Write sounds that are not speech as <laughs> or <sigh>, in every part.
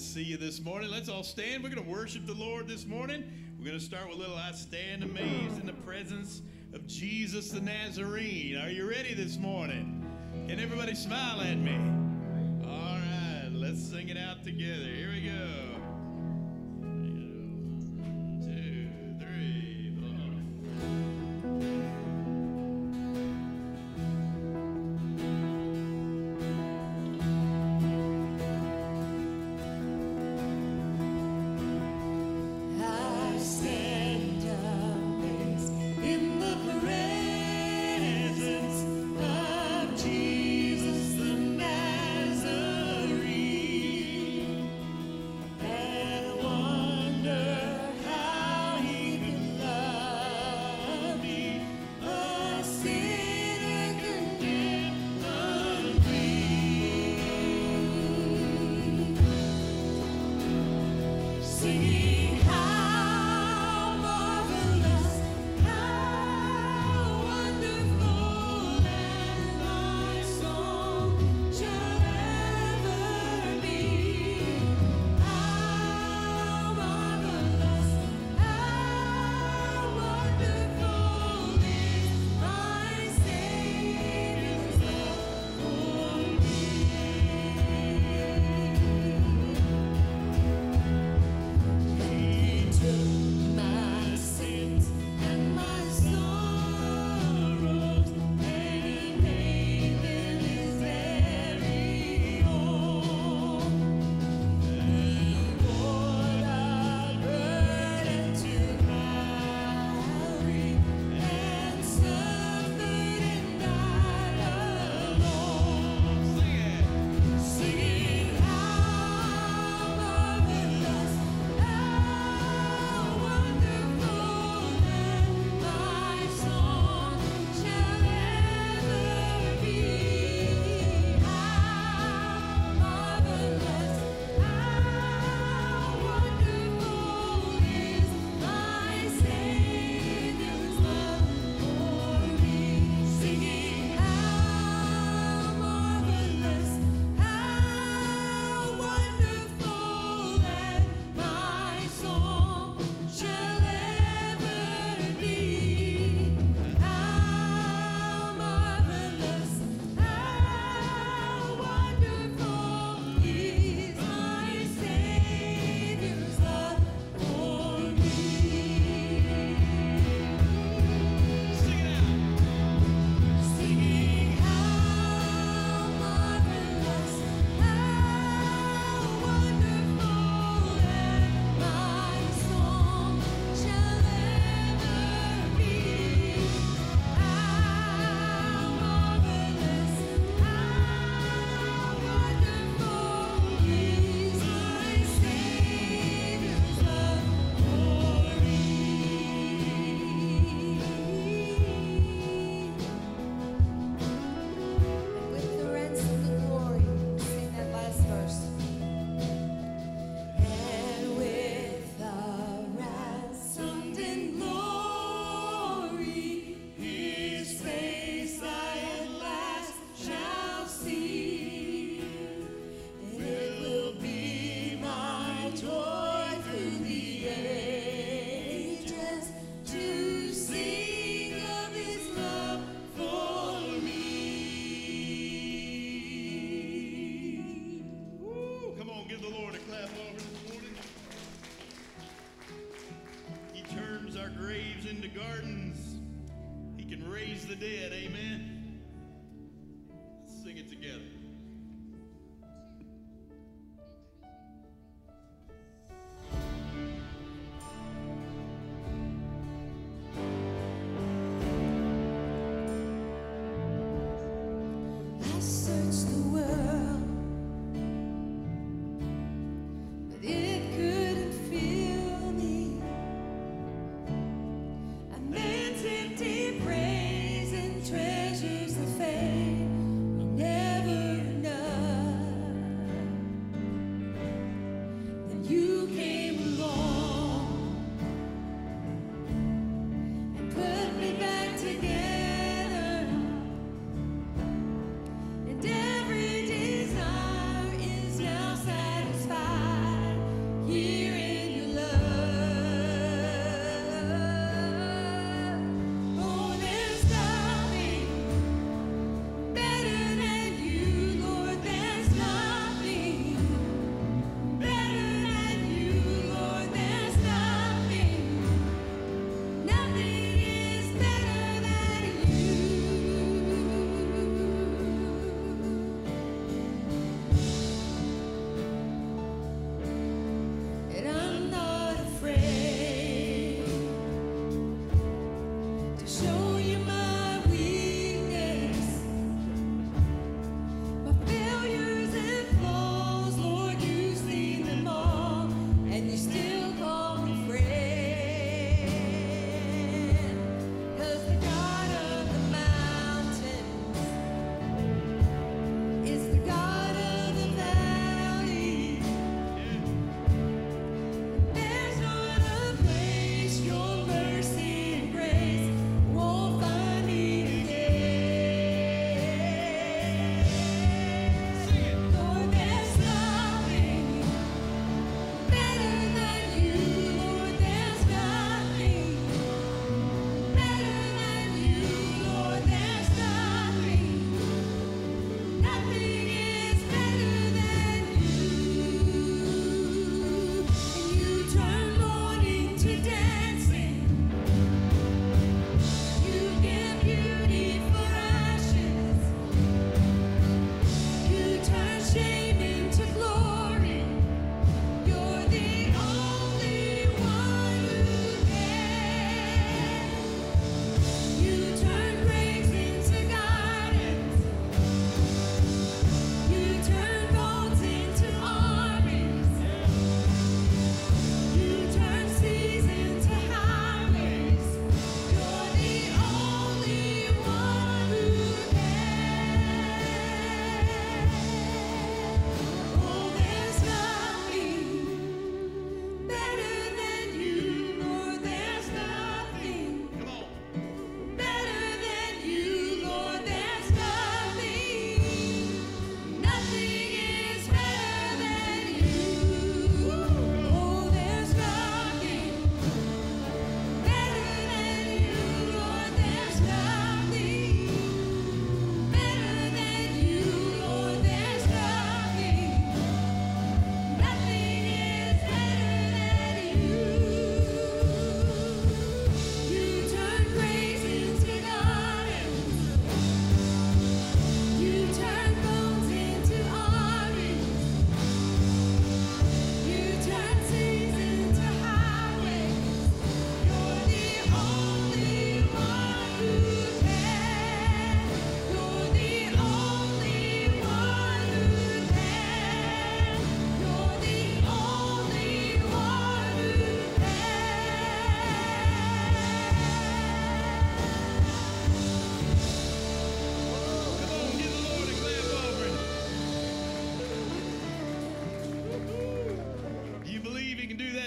see you this morning. Let's all stand. We're going to worship the Lord this morning. We're going to start with a little I stand amazed in the presence of Jesus the Nazarene. Are you ready this morning? Can everybody smile at me? All right, let's sing it out together. Here we go.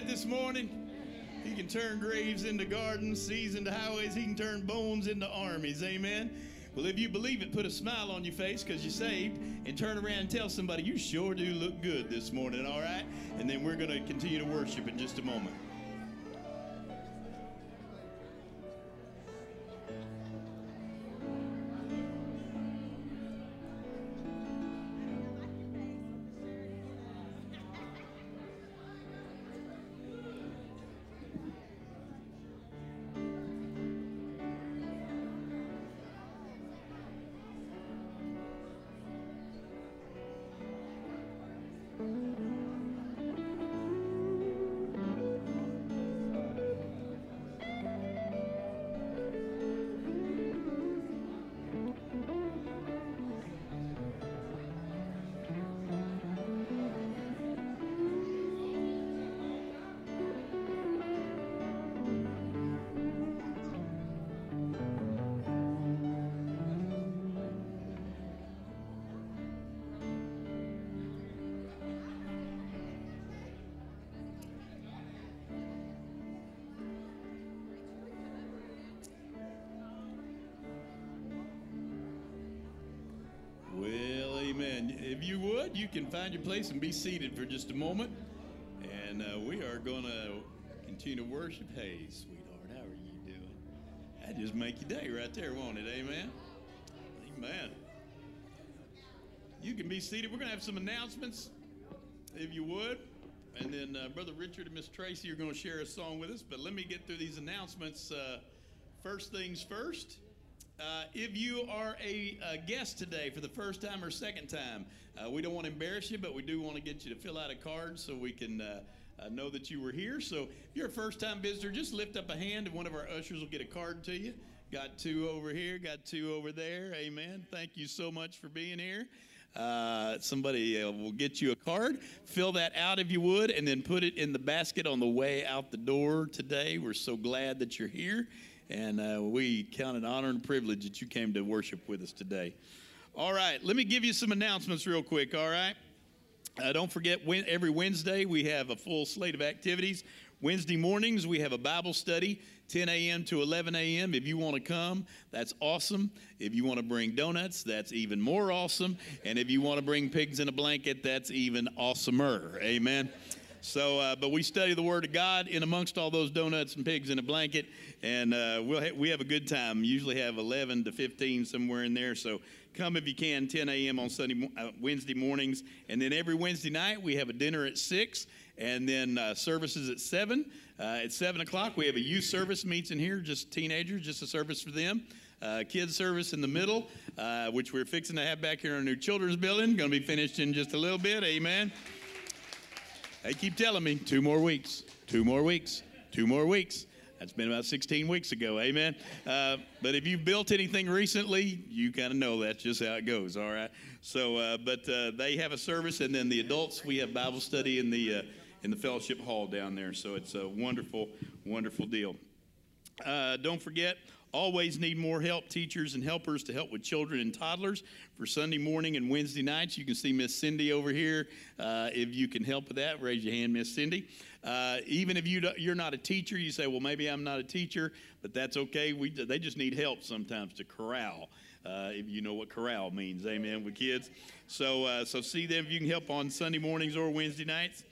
This morning? He can turn graves into gardens, seas into highways. He can turn bones into armies. Amen. Well, if you believe it, put a smile on your face because you're saved and turn around and tell somebody, You sure do look good this morning, all right? And then we're going to continue to worship in just a moment. Can find your place and be seated for just a moment. And uh, we are going to continue to worship. Hey, sweetheart, how are you doing? That just make your day right there, won't it? Amen. Amen. You can be seated. We're going to have some announcements, if you would. And then uh, Brother Richard and Miss Tracy are going to share a song with us. But let me get through these announcements. Uh, first things first. Uh, if you are a, a, guest today for the first time or second time, uh, we don't want to embarrass you, but we do want to get you to fill out a card so we can uh, uh know that you were here. So if you're a first time visitor, just lift up a hand and one of our ushers will get a card to you. Got two over here, got two over there. Amen. Thank you so much for being here. Uh, somebody will get you a card. Fill that out if you would, and then put it in the basket on the way out the door today. We're so glad that you're here. And uh, we count it honor and privilege that you came to worship with us today. All right, let me give you some announcements real quick, all right? Uh, don't forget, when, every Wednesday we have a full slate of activities. Wednesday mornings we have a Bible study, 10 a.m. to 11 a.m. If you want to come, that's awesome. If you want to bring donuts, that's even more awesome. And if you want to bring pigs in a blanket, that's even awesomer. Amen. So, uh, but we study the Word of God in amongst all those donuts and pigs in a blanket, and uh, we'll ha- we have a good time. Usually have 11 to 15 somewhere in there. So come if you can, 10 a.m. on Sunday, uh, Wednesday mornings, and then every Wednesday night we have a dinner at six, and then uh, services at seven. Uh, at seven o'clock we have a youth service meets in here, just teenagers, just a service for them. Uh, kids service in the middle, uh, which we're fixing to have back here in our new children's building. Going to be finished in just a little bit. Amen. They keep telling me two more weeks, two more weeks, two more weeks. That's been about 16 weeks ago, amen. Uh, but if you've built anything recently, you kind of know that's just how it goes, all right. So, uh, but uh, they have a service, and then the adults, we have Bible study in the uh, in the fellowship hall down there. So it's a wonderful, wonderful deal. Uh, don't forget, always need more help, teachers and helpers to help with children and toddlers for Sunday morning and Wednesday nights. You can see Miss Cindy over here. Uh, if you can help with that, raise your hand, Miss Cindy. Uh, even if you you're not a teacher, you say, well, maybe I'm not a teacher, but that's okay. We, they just need help sometimes to corral. Uh, if you know what corral means, amen, with kids. So, uh, so see them if you can help on Sunday mornings or Wednesday nights.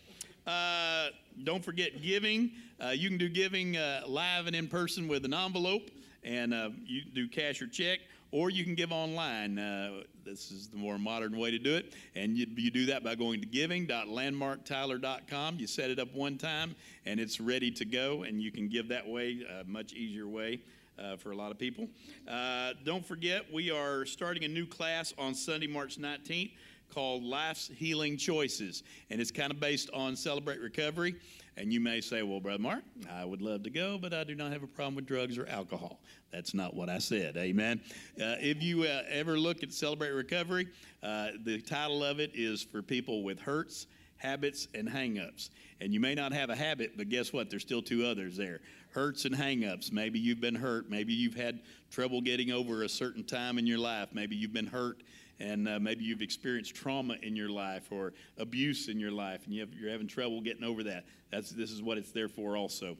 Uh, don't forget giving. Uh, you can do giving live and in person with an envelope, and uh, you do cash or check, or you can give online. Uh, this is the more modern way to do it, and you, you do that by going to giving.landmarktyler.com. You set it up one time, and it's ready to go, and you can give that way, a much easier way. Uh, for a lot of people. Uh, don't forget, we are starting a new class on Sunday, March 19th called Life's Healing Choices. And it's kind of based on Celebrate Recovery. And you may say, well, Brother Mark, I would love to go, but I do not have a problem with drugs or alcohol. That's not what I said. Amen. Uh, if you uh, ever look at Celebrate Recovery, uh, the title of it is for people with hurts, habits, and hangups. And you may not have a habit, but guess what? There's still two others there hurts and hangups. Maybe you've been hurt. Maybe you've had trouble getting over a certain time in your life. Maybe you've been hurt and uh, maybe you've experienced trauma in your life or abuse in your life, and you have, you're having trouble getting over that. That's this is what it's there for, also.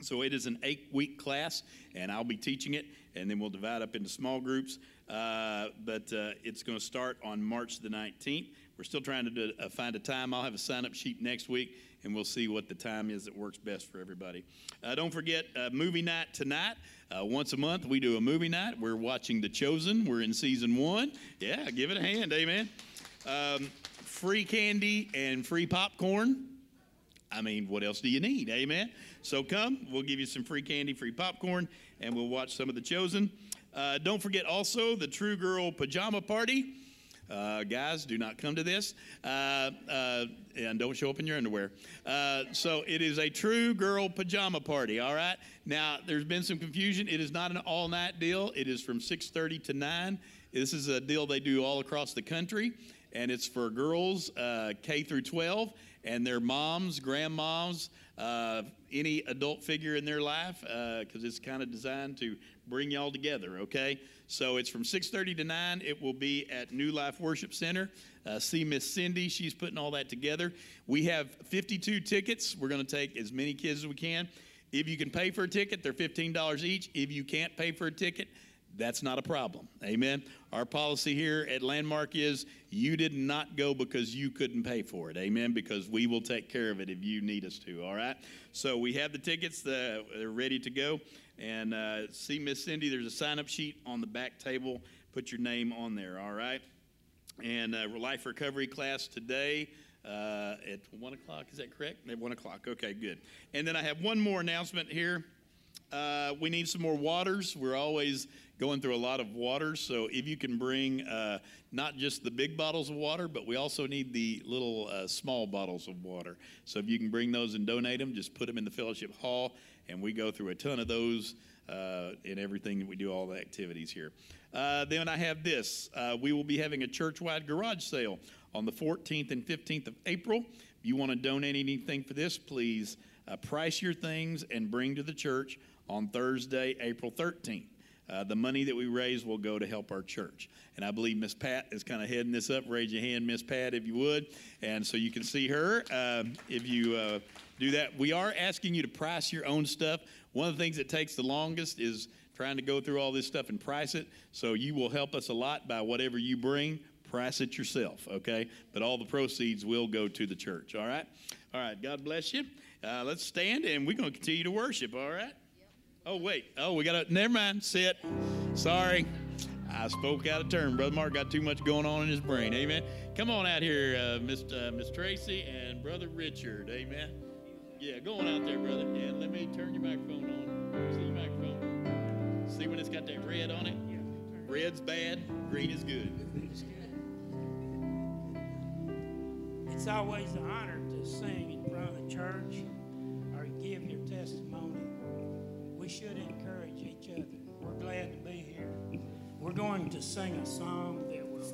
So it is an eight-week class, and I'll be teaching it, and then we'll divide up into small groups. Uh, but uh, it's going to start on March the 19th. We're still trying to do, uh, find a time. I'll have a sign-up sheet next week, and we'll see what the time is that works best for everybody. Uh, don't forget uh, movie night tonight. Uh, once a month, we do a movie night. We're watching The Chosen. We're in season one. Yeah, give it a hand, amen. Um, free candy and free popcorn. I mean, what else do you need? Amen. So come, we'll give you some free candy, free popcorn, and we'll watch some of The Chosen. Uh, don't forget also the True Girl Pajama Party. Uh, guys, do not come to this. Uh, uh, and don't show up in your underwear. Uh, so it is a true girl pajama party, all right? Now, there's been some confusion. It is not an all-night deal. It is from 6.30 to 9. This is a deal they do all across the country, and it's for girls uh, K through 12 and their moms, grandmoms, uh, any adult figure in their life, because it's kind of designed to bring y'all together, okay? So it's from 6:30 to 9. It will be at New Life Worship Center. Uh, see Miss Cindy; she's putting all that together. We have 52 tickets. We're going to take as many kids as we can. If you can pay for a ticket, they're $15 each. If you can't pay for a ticket, that's not a problem. Amen. Our policy here at Landmark is you did not go because you couldn't pay for it. Amen. Because we will take care of it if you need us to. All right. So we have the tickets. they're ready to go. And uh, see Miss Cindy, there's a sign up sheet on the back table. Put your name on there, all right? And uh, life recovery class today uh, at 1 o'clock, is that correct? At 1 o'clock, okay, good. And then I have one more announcement here. Uh, we need some more waters. We're always going through a lot of waters, so if you can bring uh, not just the big bottles of water, but we also need the little uh, small bottles of water. So if you can bring those and donate them, just put them in the fellowship hall and we go through a ton of those uh, in everything that we do, all the activities here. Uh, then I have this. Uh, we will be having a church-wide garage sale on the 14th and 15th of April. If you want to donate anything for this, please uh, price your things and bring to the church on Thursday, April 13th. Uh, the money that we raise will go to help our church. And I believe Miss Pat is kind of heading this up. Raise your hand, Miss Pat, if you would. And so you can see her. Uh, if you do that. We are asking you to price your own stuff. One of the things that takes the longest is trying to go through all this stuff and price it. So you will help us a lot by whatever you bring. Price it yourself, okay? But all the proceeds will go to the church, all right? All right, God bless you. Uh, let's stand and we're going to continue to worship, all right? Oh, wait. Oh, we got to, never mind. Sit. Sorry. I spoke out of turn. Brother Mark got too much going on in his brain. Amen. Come on out here, uh, Miss, uh, Miss Tracy and Brother Richard. Amen. Yeah, go on out there, brother. And let me turn your microphone on. See your microphone? See when it's got that red on it? Red's bad, green is good. It's always an honor to sing in front of the church or give your testimony. We should encourage each other. We're glad to be here. We're going to sing a song that will,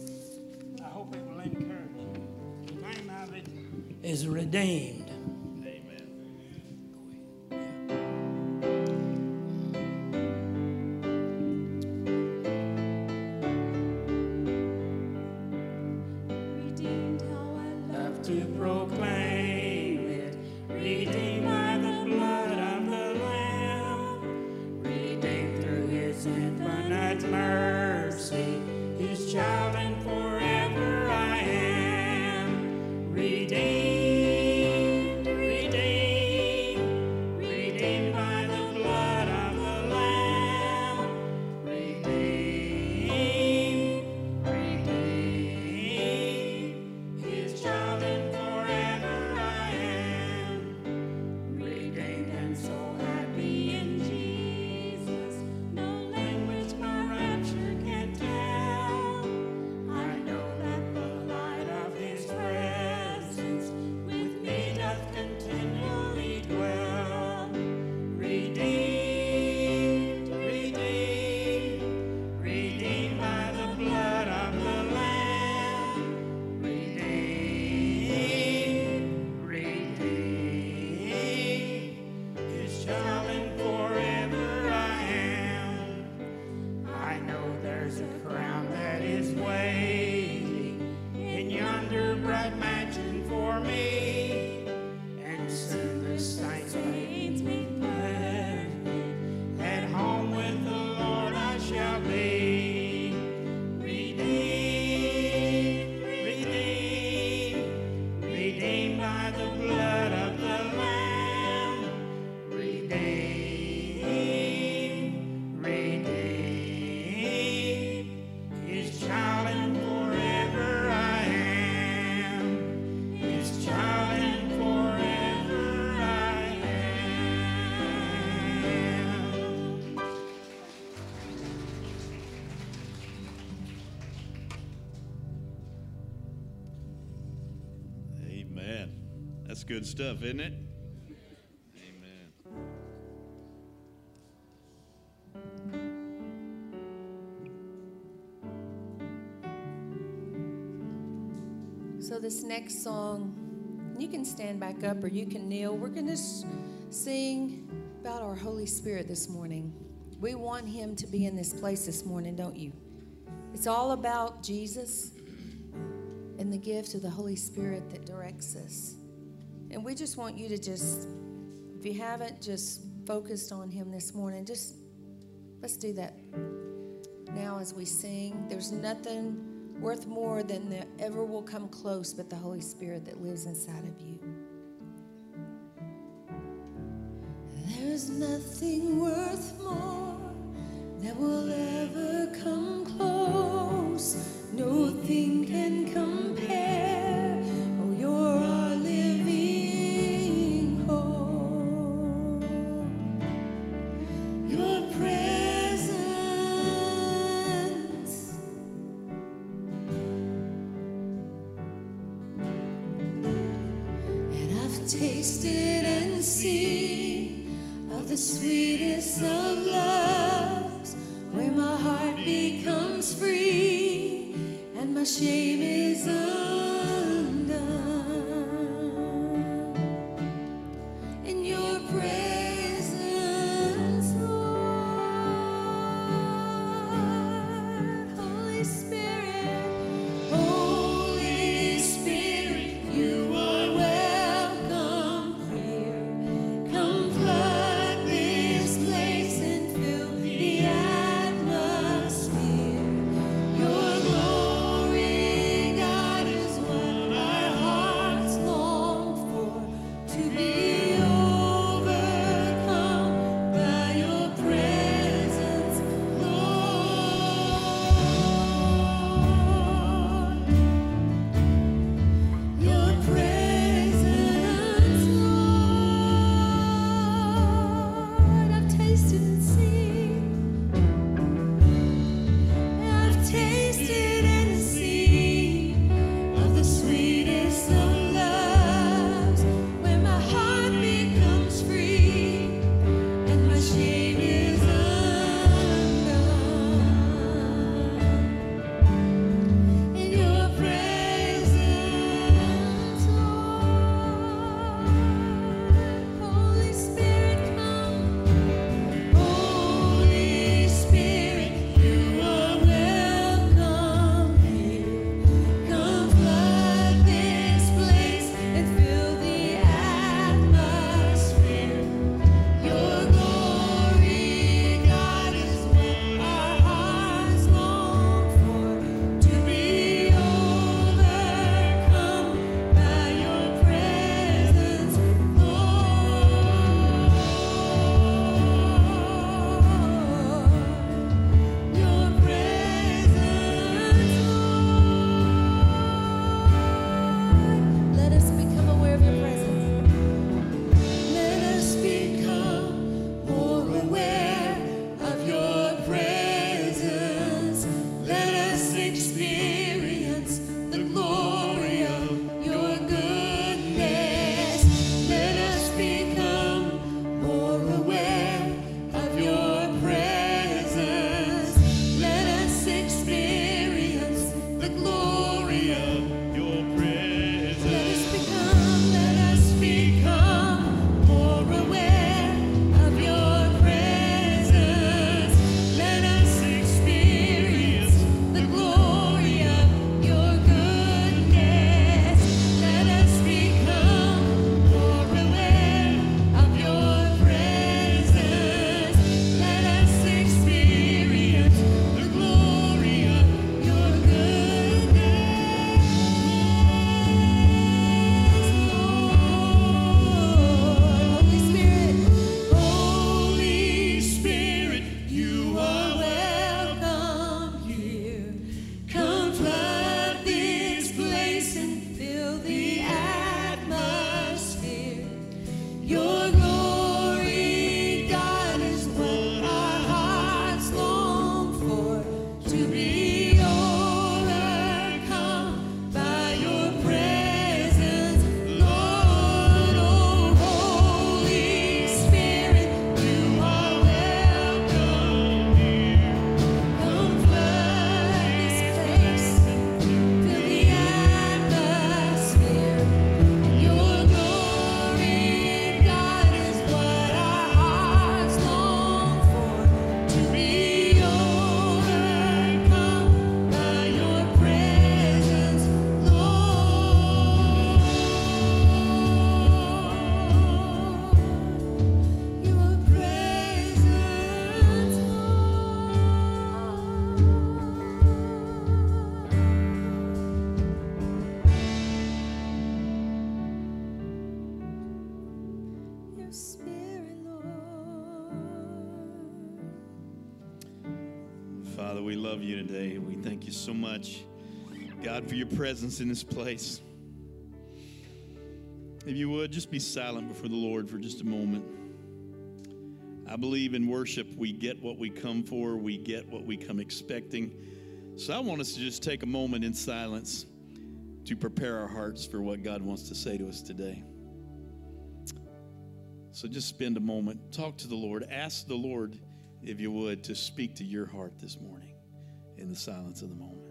I hope it will encourage you. The name of it is Redeemed. Good stuff, isn't it? Amen. So, this next song, you can stand back up or you can kneel. We're going to sing about our Holy Spirit this morning. We want Him to be in this place this morning, don't you? It's all about Jesus and the gift of the Holy Spirit that directs us. And we just want you to just, if you haven't just focused on Him this morning, just let's do that now as we sing. There's nothing worth more than that ever will come close but the Holy Spirit that lives inside of you. There's nothing worth more that will ever come close. Nothing can compare. So much, God, for your presence in this place. If you would, just be silent before the Lord for just a moment. I believe in worship, we get what we come for, we get what we come expecting. So I want us to just take a moment in silence to prepare our hearts for what God wants to say to us today. So just spend a moment, talk to the Lord, ask the Lord, if you would, to speak to your heart this morning in the silence of the moment.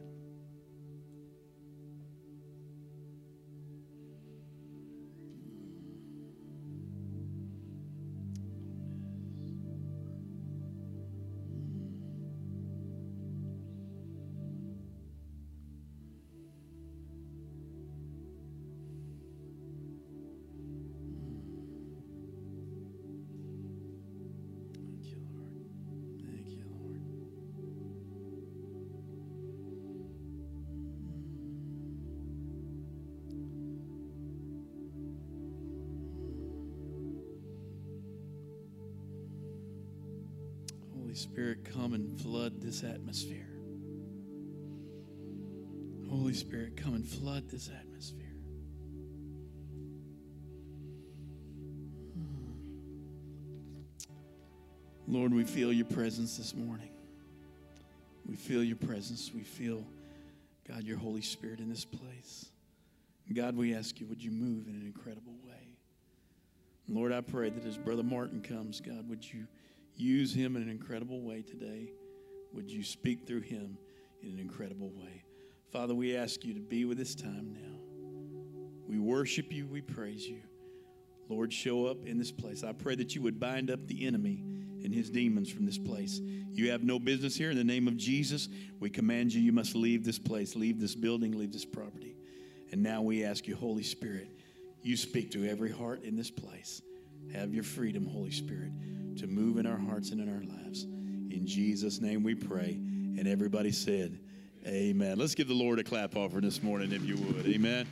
Flood this atmosphere. Hmm. Lord, we feel your presence this morning. We feel your presence. We feel, God, your Holy Spirit in this place. God, we ask you, would you move in an incredible way? Lord, I pray that as Brother Martin comes, God, would you use him in an incredible way today? Would you speak through him in an incredible way? Father, we ask you to be with this time now. We worship you, we praise you. Lord, show up in this place. I pray that you would bind up the enemy and his demons from this place. You have no business here. In the name of Jesus, we command you, you must leave this place, leave this building, leave this property. And now we ask you, Holy Spirit, you speak to every heart in this place. Have your freedom, Holy Spirit, to move in our hearts and in our lives. In Jesus' name we pray. And everybody said, Amen. Let's give the Lord a clap offering this morning, if you would. Amen.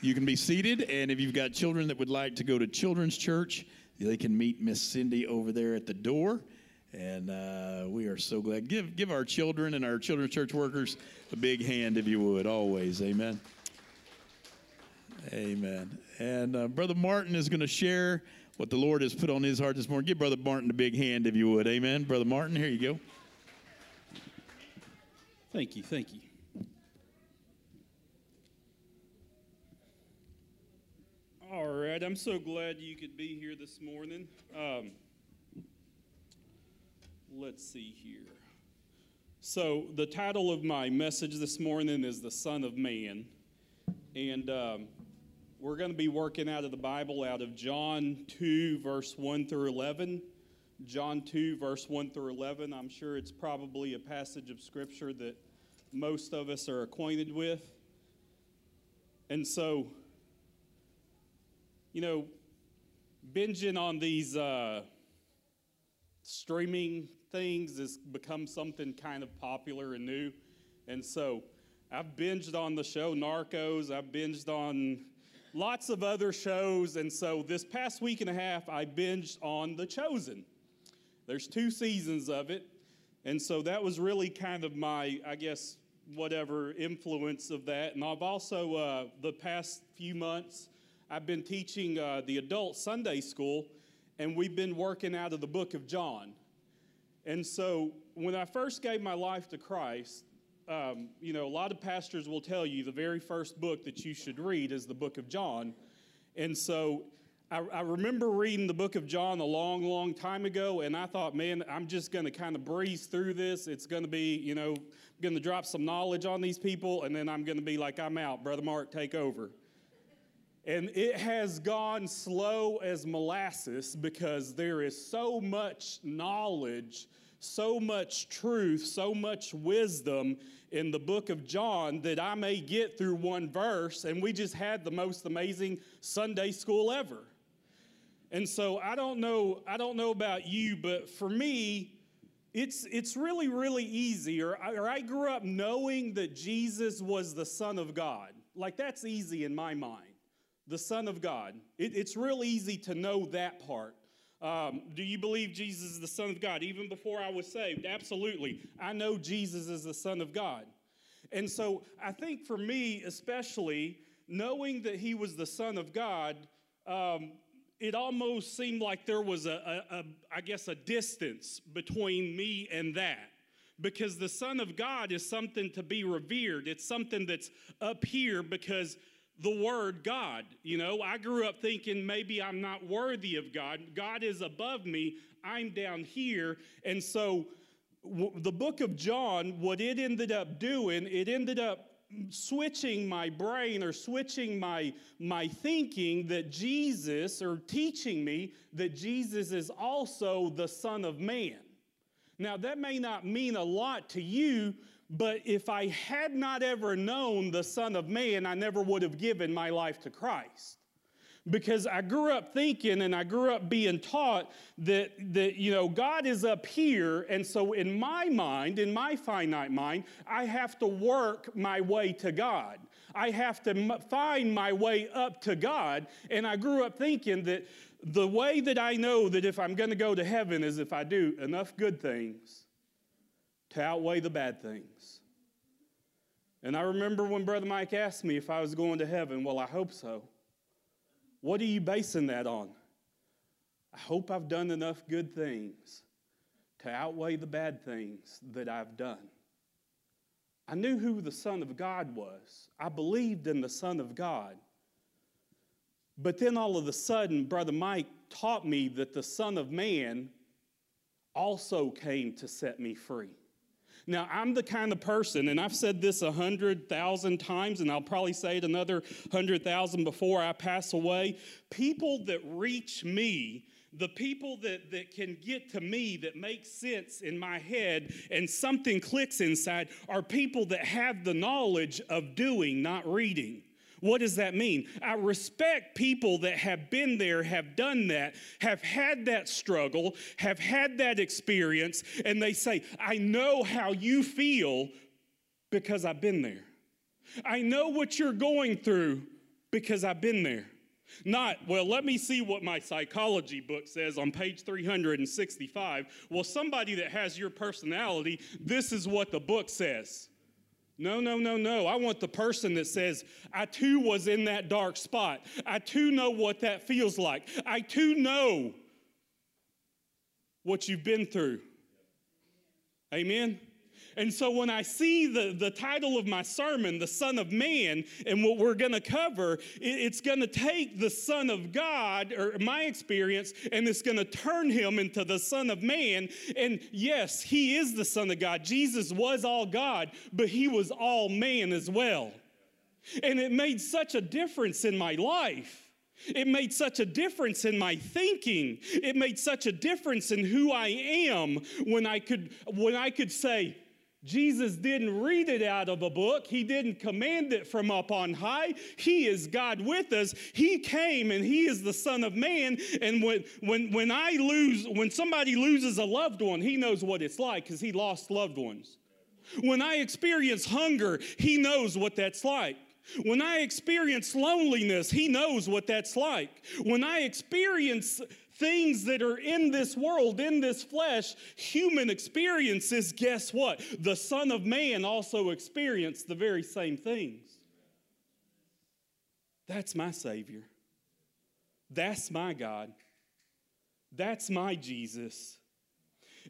You can be seated, and if you've got children that would like to go to children's church, they can meet Miss Cindy over there at the door. And uh, we are so glad. Give give our children and our children's church workers a big hand, if you would, always. Amen. Amen. And uh, Brother Martin is going to share what the Lord has put on his heart this morning. Give Brother Martin a big hand, if you would. Amen. Brother Martin, here you go. Thank you, thank you. All right, I'm so glad you could be here this morning. Um, let's see here. So, the title of my message this morning is The Son of Man. And um, we're going to be working out of the Bible out of John 2, verse 1 through 11. John 2, verse 1 through 11. I'm sure it's probably a passage of Scripture that most of us are acquainted with. And so, you know, binging on these uh, streaming things has become something kind of popular and new. And so, I've binged on the show Narcos, I've binged on lots of other shows. And so, this past week and a half, I binged on The Chosen. There's two seasons of it. And so, that was really kind of my, I guess, whatever influence of that. And I've also, uh, the past few months, I've been teaching uh, the adult Sunday school, and we've been working out of the book of John. And so when I first gave my life to Christ, um, you know, a lot of pastors will tell you the very first book that you should read is the book of John. And so I, I remember reading the book of John a long, long time ago, and I thought, man, I'm just going to kind of breeze through this. It's going to be, you know, going to drop some knowledge on these people, and then I'm going to be like, I'm out. Brother Mark, take over. And it has gone slow as molasses because there is so much knowledge, so much truth, so much wisdom in the book of John that I may get through one verse. And we just had the most amazing Sunday school ever. And so I don't know, I don't know about you, but for me, it's, it's really, really easy. Or, or I grew up knowing that Jesus was the Son of God. Like that's easy in my mind. the Son of God. It, it's real easy to know that part. Um, do you believe Jesus is the Son of God? Even before I was saved, absolutely. I know Jesus is the Son of God. And so I think for me, especially, knowing that he was the Son of God, um, it almost seemed like there was a, a, a, I guess, a distance between me and that. Because the Son of God is something to be revered. It's something that's up here because the word God. You know, I grew up thinking maybe I'm not worthy of God. God is above me, I'm down here. And so w- the book of John, what it ended up doing, it ended up switching my brain or switching my my thinking that Jesus or teaching me that Jesus is also the son of man. Now that may not mean a lot to you, but if I had not ever known the son of man, I never would have given my life to Christ because I grew up thinking and I grew up being taught that, that, you know, God is up here. And so in my mind, in my finite mind, I have to work my way to God. I have to find my way up to God. And I grew up thinking that the way that I know that if I'm going to go to heaven is if I do enough good things to outweigh the bad things. And I remember when Brother Mike asked me if I was going to heaven. Well, I hope so. What are you basing that on? I hope I've done enough good things to outweigh the bad things that I've done. I knew who the Son of God was, I believed in the Son of God. But then all of a sudden, Brother Mike taught me that the Son of Man also came to set me free. Now, I'm the kind of person, and I've said this a hundred thousand times, and I'll probably say it another hundred thousand before I pass away. People that reach me, the people that, that can get to me, that make sense in my head, and something clicks inside, are people that have the knowledge of doing, not reading. What does that mean? I respect people that have been there, have done that, have had that struggle, have had that experience, and they say, I know how you feel because I've been there. I know what you're going through because I've been there. Not, well, let me see what my psychology book says on page 365. Well, somebody that has your personality, this is what the book says. No, no, no, no. I want the person that says, I too was in that dark spot. I too know what that feels like. I too know what you've been through. Amen? And so when I see the, the title of my sermon, The Son of Man, and what we're going to cover, it, it's going to take the Son of God, or my experience, and it's going to turn him into the Son of Man. And yes, he is the Son of God. Jesus was all God, but he was all man as well. And it made such a difference in my life. It made such a difference in my thinking. It made such a difference in who I am when I could when I could say, Jesus didn't read it out of a book. He didn't command it from up on high. He is God with us. He came and He is the Son of Man. And when, when, when I lose, when somebody loses a loved one, He knows what it's like because He lost loved ones. When I experience hunger, He knows what that's like. When I experience loneliness, He knows what that's like. When I experience things that are in this world, in this flesh, human experiences, guess what? The Son of Man also experienced the very same things. That's my Savior. That's my God. That's my Jesus.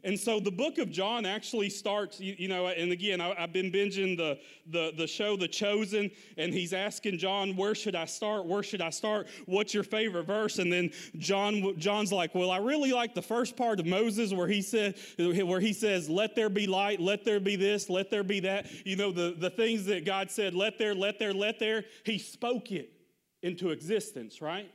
And so the book of John actually starts, you, you know, and again, I, have been binging the, the, the show The Chosen, and he's asking John, where should I start? Where should I start? What's your favorite verse? And then John, John's like, well, I really like the first part of Moses where he said, where he says, let there be light, let there be this, let there be that. You know, the, the things that God said, let there, let there, let there. He spoke it into existence, right?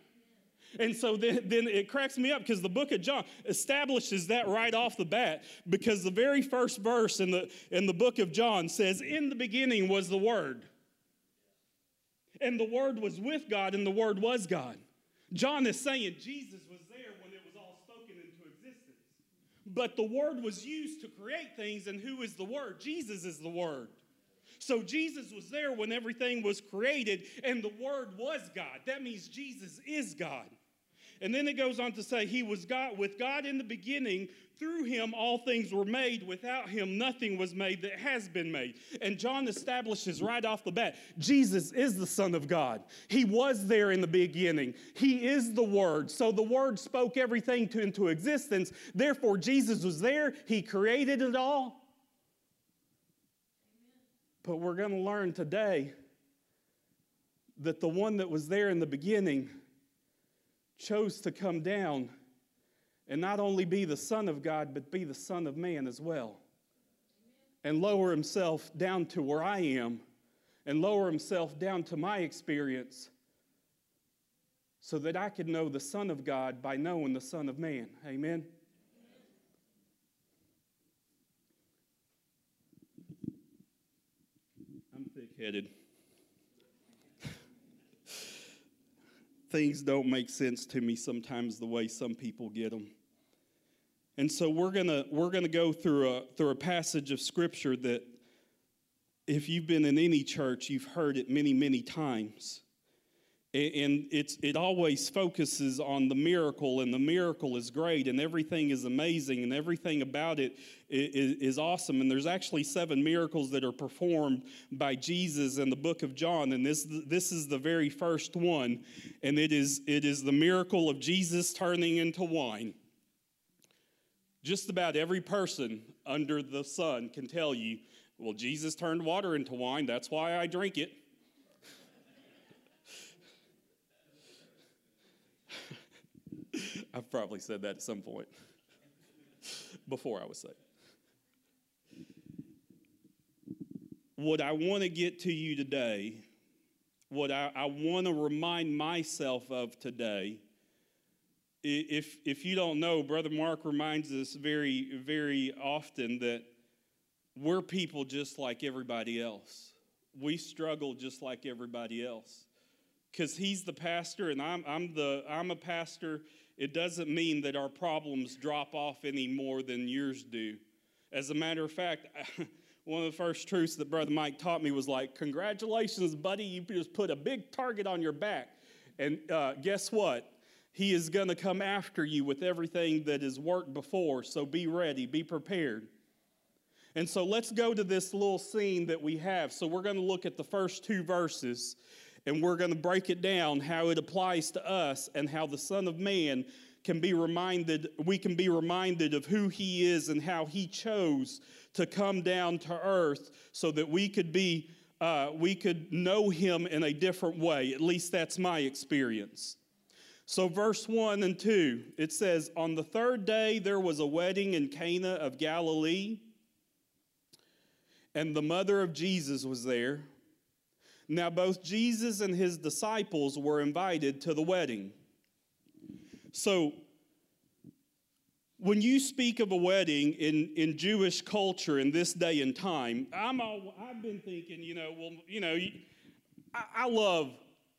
And so then, then it cracks me up because the book of John establishes that right off the bat because the very first verse in the, in the book of John says, In the beginning was the Word. And the Word was with God, and the Word was God. John is saying Jesus was there when it was all spoken into existence. But the Word was used to create things, and who is the Word? Jesus is the Word. So Jesus was there when everything was created, and the Word was God. That means Jesus is God. And then it goes on to say, He was God with God in the beginning. Through him, all things were made. Without him, nothing was made that has been made. And John establishes right off the bat Jesus is the Son of God. He was there in the beginning, He is the Word. So the Word spoke everything to, into existence. Therefore, Jesus was there, He created it all. But we're going to learn today that the one that was there in the beginning chose to come down and not only be the Son of God, but be the Son of Man as well. And lower himself down to where I am and lower himself down to my experience so that I could know the Son of God by knowing the Son of Man. Amen. I'm thick headed. Things don't make sense to me sometimes the way some people get them. And so we're gonna we're gonna go through a through a passage of scripture that if you've been in any church, you've heard it many, many times. And it's, it always focuses on the miracle, and the miracle is great, and everything is amazing, and everything about it is, is awesome. And there's actually seven miracles that are performed by Jesus in the book of John, and this, this is the very first one, and it is, it is the miracle of Jesus turning into wine. Just about every person under the sun can tell you, well, Jesus turned water into wine, that's why I drink it. I've probably said that at some point before I was saved. What I want to get to you today, what I, I want to remind myself of today, if, if you don't know, Brother Mark reminds us very, very often that we're people just like everybody else. We struggle just like everybody else. Because he's the pastor and I'm, I'm, the, I'm a pastor it doesn't mean that our problems drop off any more than yours do. As a matter of fact, <laughs> one of the first truths that Brother Mike taught me was like, Congratulations, buddy, you just put a big target on your back. And uh, guess what? He is going to come after you with everything that has worked before, so be ready, be prepared. And so let's go to this little scene that we have. So we're going to look at the first two verses and we're going to break it down how it applies to us and how the Son of Man can be reminded, we can be reminded of who He is and how He chose to come down to earth so that we could be, uh, we could know Him in a different way. At least that's my experience. So, verse 1 and 2, it says, On the third day there was a wedding in Cana of Galilee, and the mother of Jesus was there. Now, both Jesus and his disciples were invited to the wedding. So, when you speak of a wedding in, in Jewish culture in this day and time, I'm I've been thinking, you know, well, you know, I, I love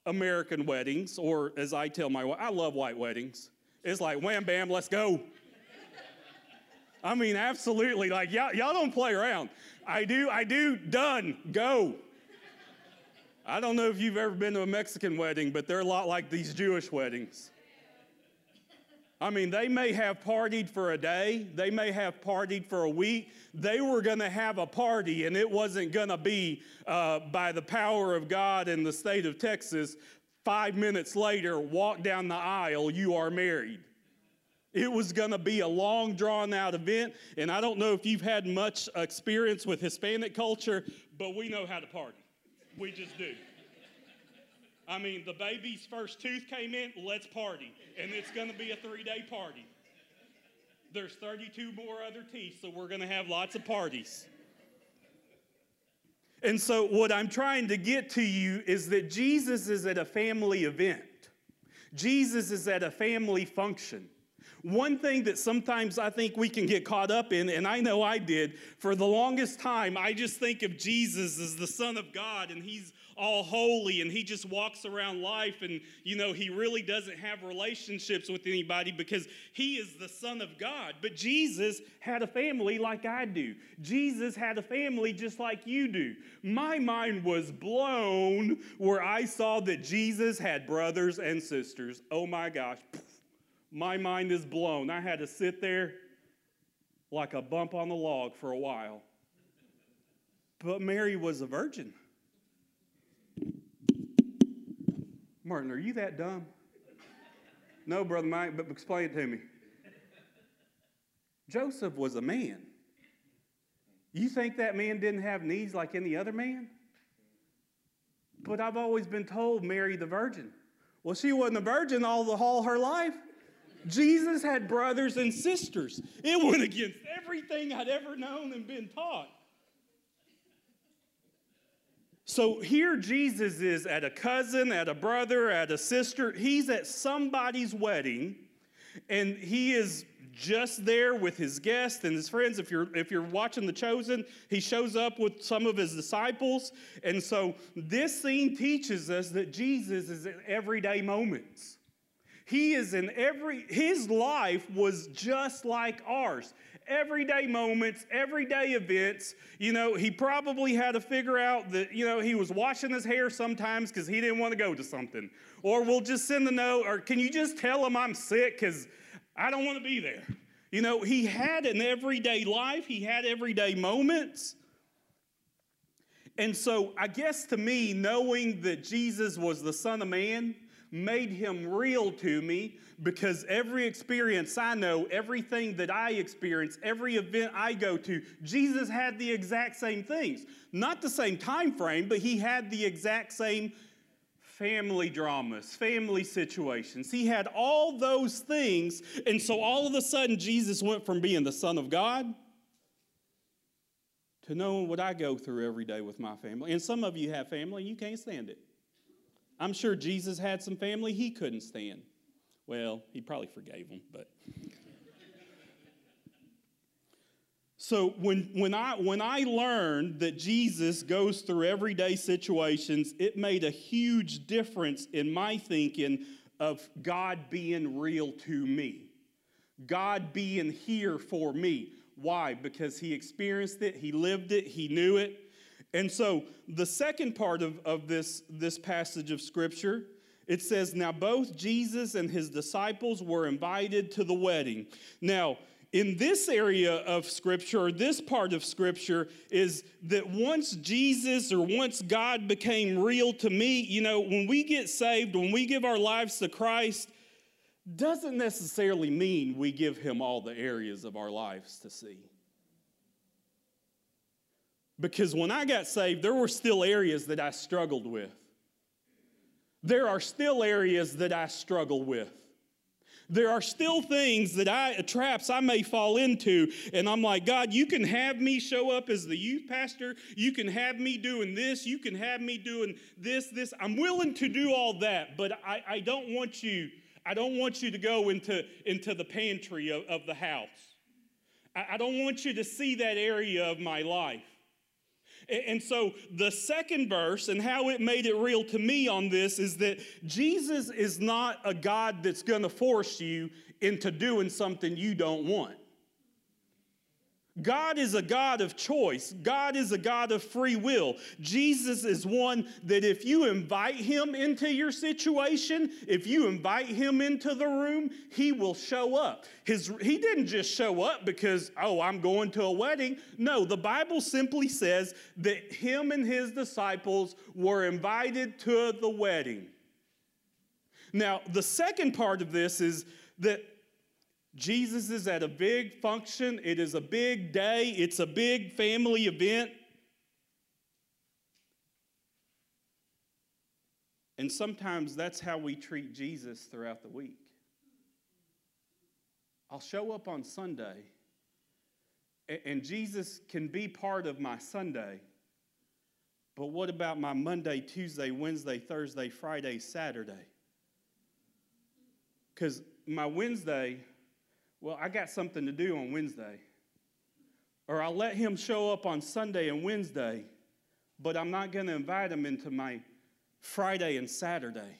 American weddings, or as I tell my wife, I love white weddings. It's like wham bam, let's go. I mean, absolutely. Like y'all, y'all don't play around. I do, I do, done, go. I don't know if you've ever been to a Mexican wedding, but they're a lot like these Jewish weddings. I mean, they may have partied for a day, they may have partied for a week. They were going to have a party, and it wasn't going to be uh, by the power of God in the state of Texas. Five minutes later, walk down the aisle, you are married. It was going to be a long, drawn out event. And I don't know if you've had much experience with Hispanic culture, but we know how to party. We just do. I mean, the baby's first tooth came in, let's party. And it's going to be a three day party. There's 32 more other teeth, so we're going to have lots of parties. And so, what I'm trying to get to you is that Jesus is at a family event, Jesus is at a family function. One thing that sometimes I think we can get caught up in, and I know I did, for the longest time, I just think of Jesus as the Son of God, and He's all holy and he just walks around life and, you know, he really doesn't have relationships with anybody because he is the Son of God. But Jesus had a family like I do. Jesus had a family just like you do. My mind was blown where I saw that Jesus had brothers and sisters. Oh my gosh. My mind is blown. I had to sit there like a bump on the log for a while. But Mary was a virgin. Martin, are you that dumb? No, Brother Mike, but explain it to me. Joseph was a man. You think that man didn't have needs like any other man? But I've always been told Mary the virgin. Well, she wasn't a virgin all the all her life. Jesus had brothers and sisters. It went against everything I'd ever known and been taught. So here Jesus is at a cousin, at a brother, at a sister. He's at somebody's wedding, and he is just there with his guests and his friends. If you're if you're watching The Chosen, he shows up with some of his disciples. And so this scene teaches us that Jesus is in everyday moments. He is in every his life was just like ours everyday moments, everyday events. You know, he probably had to figure out that, you know, he was washing his hair sometimes because he didn't want to go to something. Or we'll just send a note, or can you just tell him I'm sick because I don't want to be there? You know, he had an everyday life, he had everyday moments. And so, I guess to me, knowing that Jesus was the Son of Man made him real to me because every experience I know, everything that I experience, every event I go to, Jesus had the exact same things. Not the same time frame, but he had the exact same family dramas, family situations. He had all those things. And so all of a sudden, Jesus went from being the Son of God to knowing what I go through every day with my family. And some of you have family, you can't stand it. I'm sure Jesus had some family he couldn't stand. Well, he probably forgave them, but. So when, when, I, when I learned that Jesus goes through everyday situations, it made a huge difference in my thinking of God being real to me, God being here for me. Why? Because he experienced it, he lived it, he knew it. And so the second part of, of this, this passage of Scripture it says, Now both Jesus and his disciples were invited to the wedding. Now, in this area of Scripture, or this part of Scripture, is that once Jesus or once God became real to me, you know, when we get saved, when we give our lives to Christ, doesn't necessarily mean we give him all the areas of our lives to see. Because when I got saved, there were still areas that I struggled with there are still areas that I struggle with. There are still things that I, traps I may fall into, and I'm like, God, you can have me show up as the youth pastor. You can have me doing this. You can have me doing this, this. I'm willing to do all that, but I, I don't want you, I don't want you to go into, into the pantry of, of the house. I, I don't want you to see that area of my life. And so the second verse and how it made it real to me on this is that Jesus is not a God that's going to force you into doing something you don't want. God is a God of choice. God is a God of free will. Jesus is one that if you invite him into your situation, if you invite him into the room, he will show up. His, he didn't just show up because, oh, I'm going to a wedding. No, the Bible simply says that him and his disciples were invited to the wedding. Now, the second part of this is that Jesus is at a big function, it is a big day, it's a big family event. And sometimes that's how we treat Jesus throughout the week. I'll show up on Sunday, and Jesus can be part of my Sunday. But what about my Monday, Tuesday, Wednesday, Thursday, Friday, Saturday? Because my Wednesday, well, I got something to do on Wednesday. Or I'll let him show up on Sunday and Wednesday, but I'm not going to invite him into my Friday and Saturday.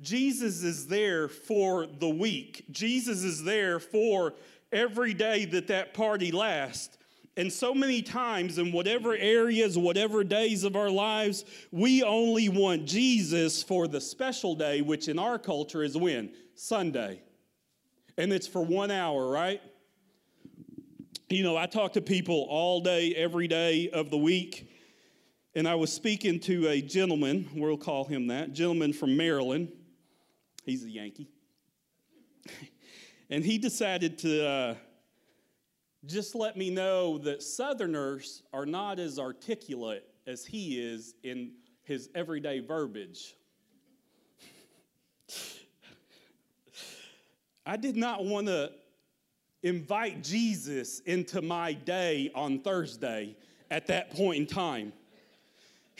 Jesus is there for the week. Jesus is there for every day that that party lasts. And so many times, in whatever areas, whatever days of our lives, we only want Jesus for the special day, which in our culture is when? Sunday. And it's for one hour, right? You know, I talk to people all day, every day of the week. And I was speaking to a gentleman, we'll call him that, gentleman from Maryland. He's a Yankee. <laughs> and he decided to uh, just let me know that Southerners are not as articulate as he is in his everyday verbiage. I did not want to invite Jesus into my day on Thursday at that point in time.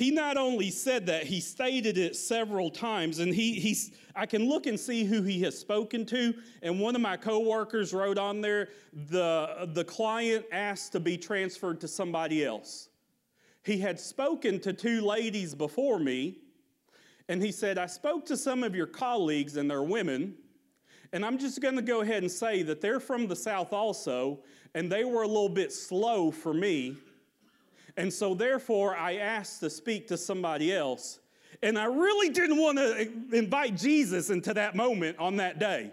He not only said that, he stated it several times, and he, he's, I can look and see who he has spoken to. And one of my coworkers wrote on there, the, the client asked to be transferred to somebody else. He had spoken to two ladies before me, and he said, I spoke to some of your colleagues, and they're women, and I'm just going to go ahead and say that they're from the South also, and they were a little bit slow for me. And so, therefore, I asked to speak to somebody else. And I really didn't want to invite Jesus into that moment on that day.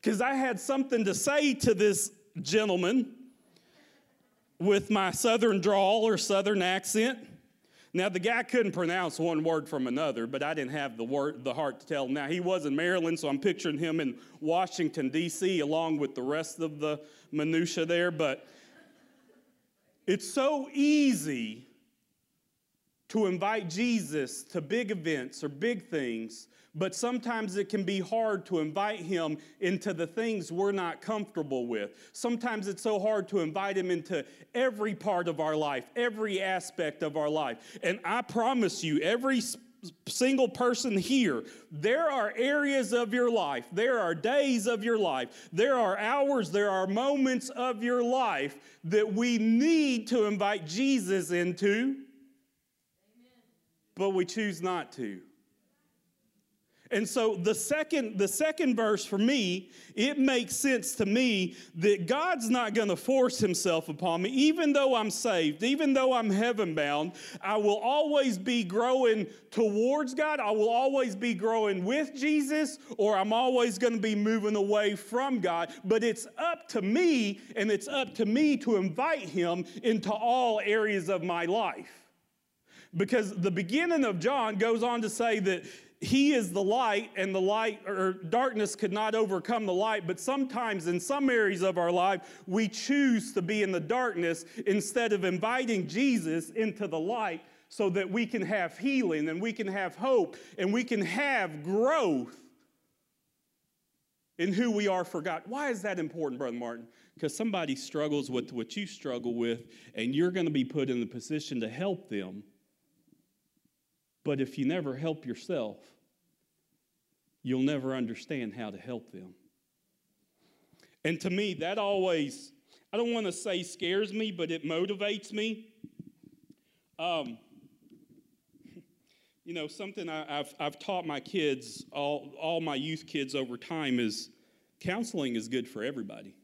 Because I had something to say to this gentleman with my southern drawl or southern accent. Now, the guy couldn't pronounce one word from another, but I didn't have the, word, the heart to tell him. Now, he was in Maryland, so I'm picturing him in Washington, D.C., along with the rest of the minutia there. But it's so easy to invite Jesus to big events or big things, but sometimes it can be hard to invite him into the things we're not comfortable with. Sometimes it's so hard to invite him into every part of our life, every aspect of our life. And I promise you, every single person here, there are areas of your life, there are days of your life, there are hours, there are moments of your life that we need to invite Jesus into, Amen. but we choose not to. And so the second, the second verse for me, it makes sense to me that God's not going to force himself upon me. Even though I'm saved, even though I'm heaven bound, I will always be growing towards God. I will always be growing with Jesus, or I'm always going to be moving away from God. But it's up to me, and it's up to me to invite him into all areas of my life. Because the beginning of John goes on to say that he is the light and the light or darkness could not overcome the light. But sometimes in some areas of our life we choose to be in the darkness instead of inviting jesus into the light so that we can have healing and we can have hope and we can have growth in who we are for god. Why is that important brother martin? Because somebody struggles with what you struggle with and you're going to be put in the position to help them. But if you never help yourself, you'll never understand how to help them. And to me, that always, I don't want to say scares me, but it motivates me. Um, <laughs> you know, something I, have I've taught my kids, all, all my youth kids over time, is counseling is good for everybody.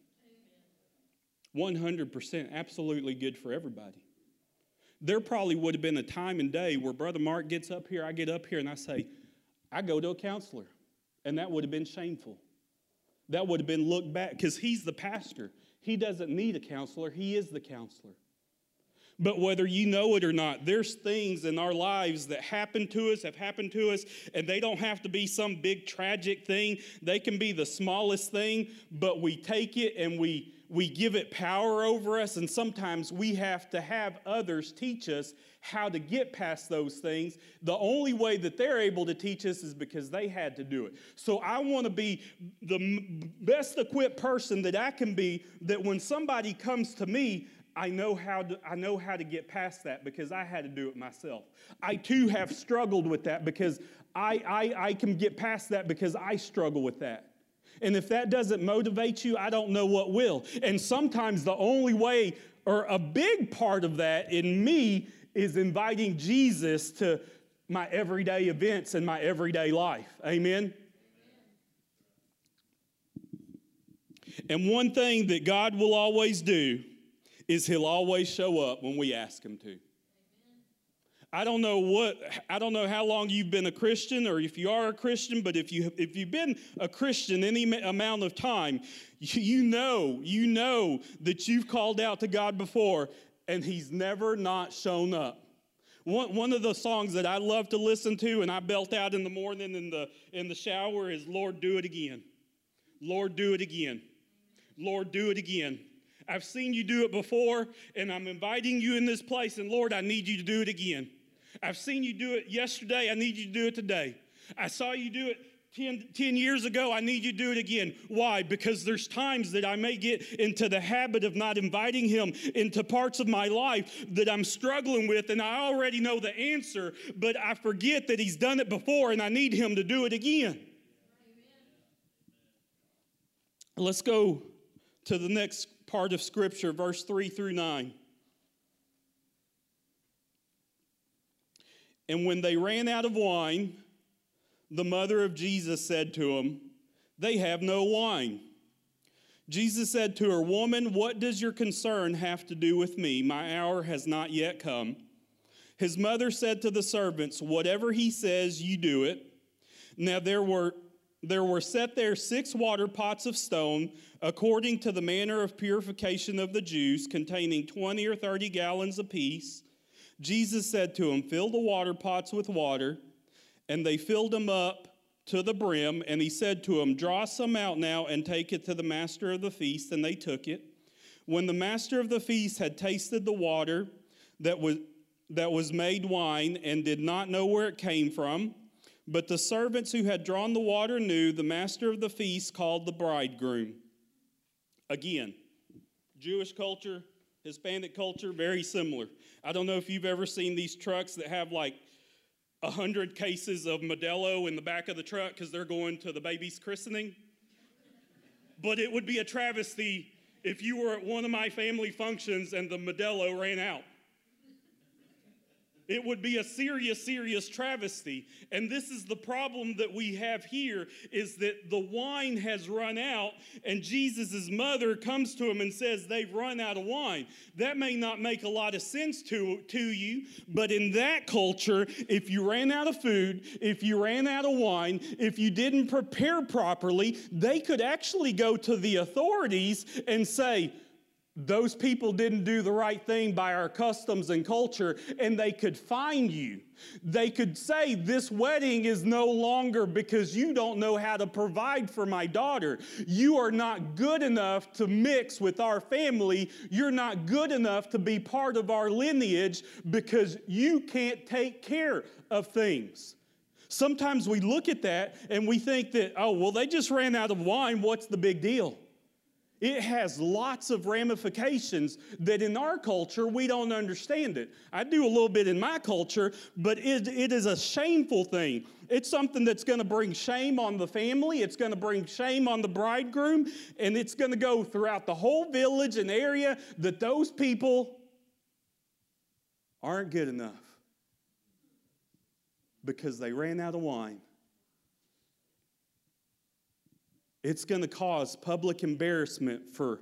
100% absolutely good for everybody there probably would have been a time and day where Brother Mark gets up here, I get up here, and I say, I go to a counselor. And that would have been shameful. That would have been looked back because he's the pastor. He doesn't need a counselor, he is the counselor. But whether you know it or not, there's things in our lives that happen to us, have happened to us, and they don't have to be some big tragic thing. They can be the smallest thing, but we take it and we we give it power over us, and sometimes we have to have others teach us how to get past those things. The only way that they're able to teach us is because they had to do it. So I want to be the best equipped person that I can be, that when somebody comes to me, I know how to, I know how to get past that because I had to do it myself. I too have struggled with that because I, I, I can get past that because I struggle with that. And if that doesn't motivate you, I don't know what will. And sometimes the only way or a big part of that in me is inviting Jesus to my everyday events and my everyday life. Amen? And one thing that God will always do is He'll always show up when we ask Him to. I don't know what I don't know how long you've been a Christian or if you are a Christian, but if you if you've been a Christian any amount of time, <laughs> you, know, you know that you've called out to God before and he's never not shown up. One, one of the songs that I love to listen to and I belt out in the morning in the in the shower is Lord do it again. Lord do it again. Lord do it again. I've seen you do it before, and I'm inviting you in this place, and Lord, I need you to do it again. I've seen you do it yesterday. I need you to do it today. I saw you do it 10, 10, years ago, I need you to do it again. Why? Because there's times that I may get into the habit of not inviting him into parts of my life that I'm struggling with, and I already know the answer, but I forget that he's done it before and I need him to do it again. Amen. Let's go to the next part of Scripture, verse 3 through 9. And when they ran out of wine, the mother of Jesus said to him, They have no wine. Jesus said to her, Woman, what does your concern have to do with me? My hour has not yet come. His mother said to the servants, Whatever he says, you do it. Now there were there were set there six water pots of stone, according to the manner of purification of the Jews, containing twenty or thirty gallons apiece. Jesus said to him, Fill the water pots with water. And they filled them up to the brim. And he said to them, Draw some out now and take it to the master of the feast. And they took it. When the master of the feast had tasted the water that was, that was made wine and did not know where it came from, but the servants who had drawn the water knew, the master of the feast called the bridegroom. Again, Jewish culture, Hispanic culture, very similar. I don't know if you've ever seen these trucks that have like a hundred cases of Modelo in the back of the truck because they're going to the baby's christening. but it would be a travesty if you were at one of my family functions and the Modelo ran out. It would be a serious, serious travesty. And this is the problem that we have here is that the wine has run out, and Jesus' mother comes to him and says, They've run out of wine. That may not make a lot of sense to, to you, but in that culture, if you ran out of food, if you ran out of wine, if you didn't prepare properly, they could actually go to the authorities and say, those people didn't do the right thing by our customs and culture, and they could fine you. They could say, This wedding is no longer because you don't know how to provide for my daughter. You are not good enough to mix with our family. You're not good enough to be part of our lineage because you can't take care of things. Sometimes we look at that and we think that, oh, well, they just ran out of wine. What's the big deal? It has lots of ramifications that in our culture we don't understand it. I do a little bit in my culture, but it, it is a shameful thing. It's something that's going to bring shame on the family, it's going to bring shame on the bridegroom, and it's going to go throughout the whole village and area that those people aren't good enough because they ran out of wine. It's going to cause public embarrassment for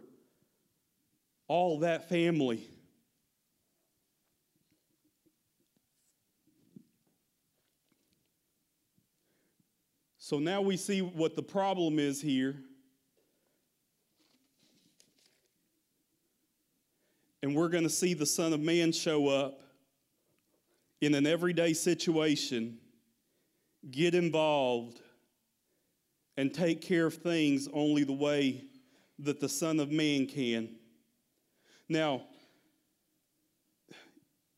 all that family. So now we see what the problem is here. And we're going to see the Son of Man show up in an everyday situation, get involved, and take care of things only the way that the Son of Man can. Now,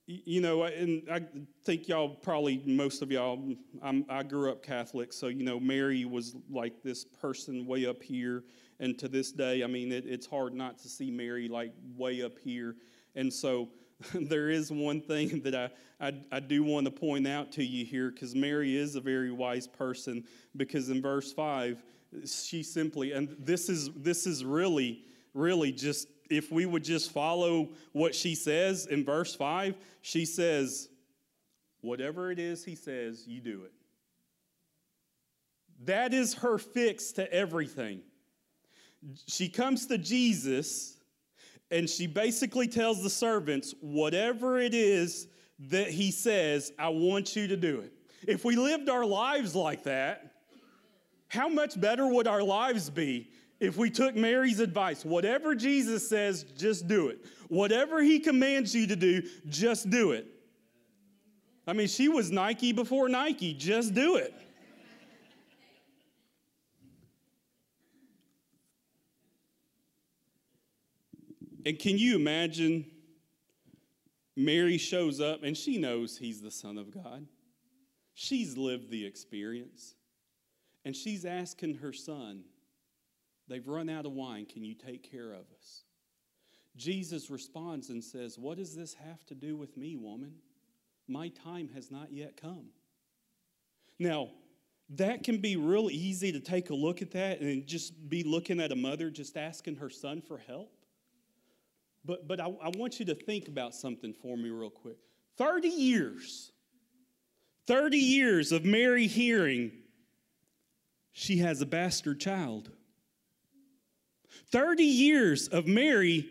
you know, and I think y'all probably, most of y'all, I'm, i grew up Catholic, so, you know, Mary was like this person way up here. And to this day, I mean, it, it's hard not to see Mary like way up here. And so <laughs> there is one thing that I, I, I do want to point out to you here because Mary is a very wise person because in verse 5, she simply, and this is, this is really, really just if we would just follow what she says in verse 5, she says, Whatever it is he says, you do it. That is her fix to everything. She comes to Jesus and she basically tells the servants, Whatever it is that he says, I want you to do it. If we lived our lives like that, how much better would our lives be if we took Mary's advice? Whatever Jesus says, just do it. Whatever he commands you to do, just do it. I mean, she was Nike before Nike, just do it. And can you imagine? Mary shows up and she knows he's the Son of God. She's lived the experience. And she's asking her son, They've run out of wine. Can you take care of us? Jesus responds and says, What does this have to do with me, woman? My time has not yet come. Now, that can be real easy to take a look at that and just be looking at a mother just asking her son for help. But, but I, I want you to think about something for me, real quick. 30 years, 30 years of Mary hearing she has a bastard child. 30 years of Mary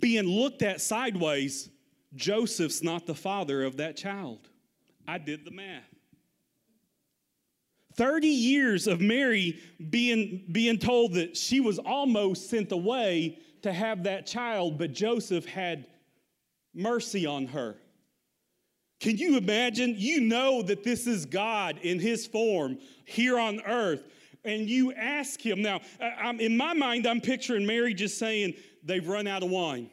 being looked at sideways, Joseph's not the father of that child. I did the math. 30 years of Mary being, being told that she was almost sent away to have that child, but Joseph had mercy on her. Can you imagine? You know that this is God in his form here on earth, and you ask him. Now, I'm, in my mind, I'm picturing Mary just saying, They've run out of wine.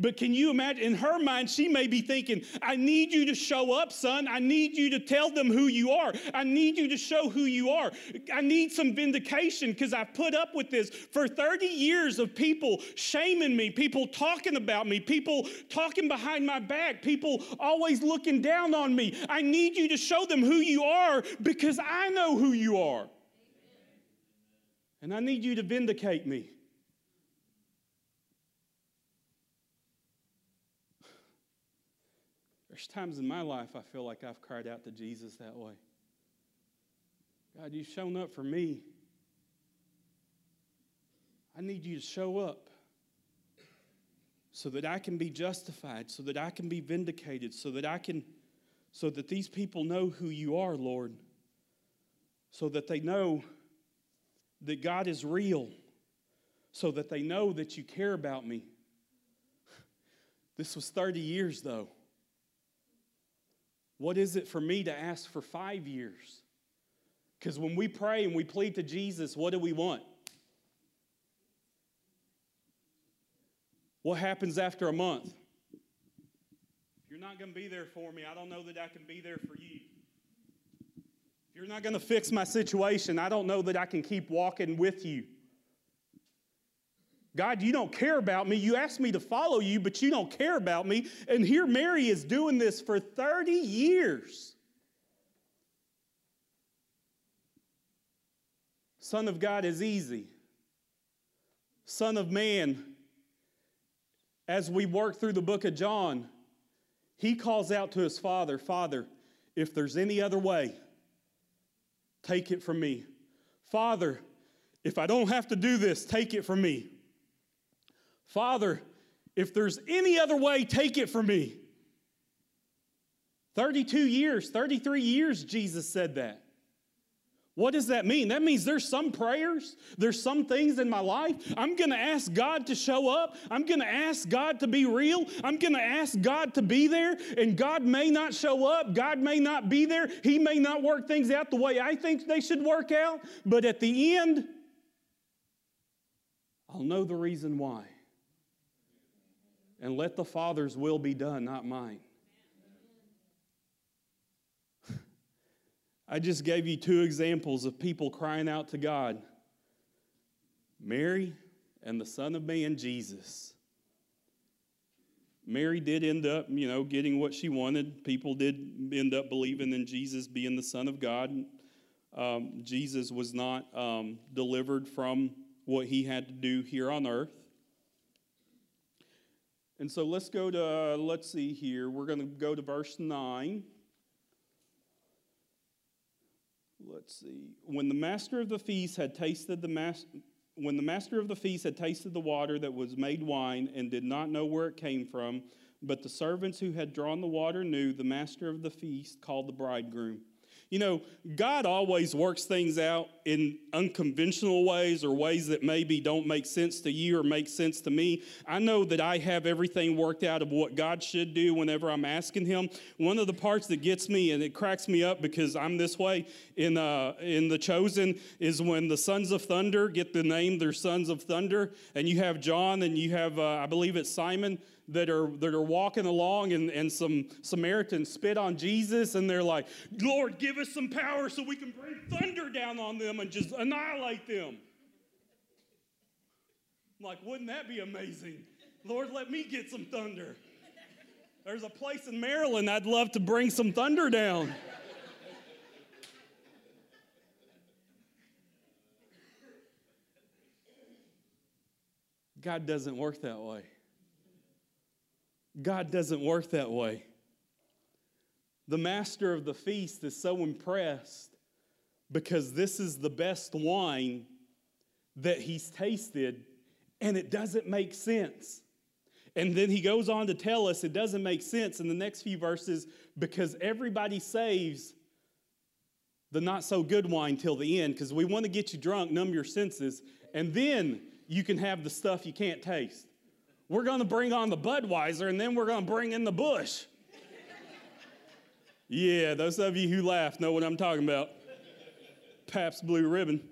But can you imagine? In her mind, she may be thinking, I need you to show up, son. I need you to tell them who you are. I need you to show who you are. I need some vindication because I've put up with this for 30 years of people shaming me, people talking about me, people talking behind my back, people always looking down on me. I need you to show them who you are because I know who you are. And I need you to vindicate me. There's times in my life I feel like I've cried out to Jesus that way. God, you've shown up for me. I need you to show up so that I can be justified, so that I can be vindicated, so that I can, so that these people know who you are, Lord, so that they know that God is real, so that they know that you care about me. This was 30 years, though. What is it for me to ask for five years? Because when we pray and we plead to Jesus, what do we want? What happens after a month? If you're not going to be there for me, I don't know that I can be there for you. If you're not going to fix my situation, I don't know that I can keep walking with you. God, you don't care about me. You asked me to follow you, but you don't care about me. And here Mary is doing this for 30 years. Son of God is easy. Son of man, as we work through the book of John, he calls out to his father Father, if there's any other way, take it from me. Father, if I don't have to do this, take it from me. Father, if there's any other way, take it from me. 32 years, 33 years, Jesus said that. What does that mean? That means there's some prayers, there's some things in my life. I'm going to ask God to show up. I'm going to ask God to be real. I'm going to ask God to be there. And God may not show up. God may not be there. He may not work things out the way I think they should work out. But at the end, I'll know the reason why and let the Father's will be done, not mine. <laughs> I just gave you two examples of people crying out to God Mary and the Son of Man, Jesus. Mary did end up, you know, getting what she wanted. People did end up believing in Jesus being the Son of God. Um, Jesus was not um, delivered from what he had to do here on earth. And so let's go to, let's see here. We're going to go to verse 9. Let's see. When the master of the feast had tasted the mas- when the master of the feast had tasted the water that was made wine and did not know where it came from, but the servants who had drawn the water knew, the master of the feast called the bridegroom you know, God always works things out in unconventional ways or ways that maybe don't make sense to you or make sense to me. I know that I have everything worked out of what God should do whenever I'm asking Him. One of the parts that gets me and it cracks me up because I'm this way in, uh, in The Chosen is when the sons of thunder get the name, they're sons of thunder, and you have John and you have, uh, I believe it's Simon that are that are walking along and, and some Samaritans spit on Jesus and they're like, Lord, give us some power so we can bring thunder down on them and just annihilate them. I'm like, wouldn't that be amazing? Lord, let me get some thunder. There's a place in Maryland I'd love to bring some thunder down. God doesn't work that way. God doesn't work that way. The master of the feast is so impressed because this is the best wine that he's tasted, and it doesn't make sense. And then he goes on to tell us it doesn't make sense in the next few verses because everybody saves the not so good wine till the end because we want to get you drunk, numb your senses, and then you can have the stuff you can't taste. We're going to bring on the Budweiser and then we're going to bring in the Busch. yeah, those of you who laugh know what I'm talking about. Pabst Blue Ribbon.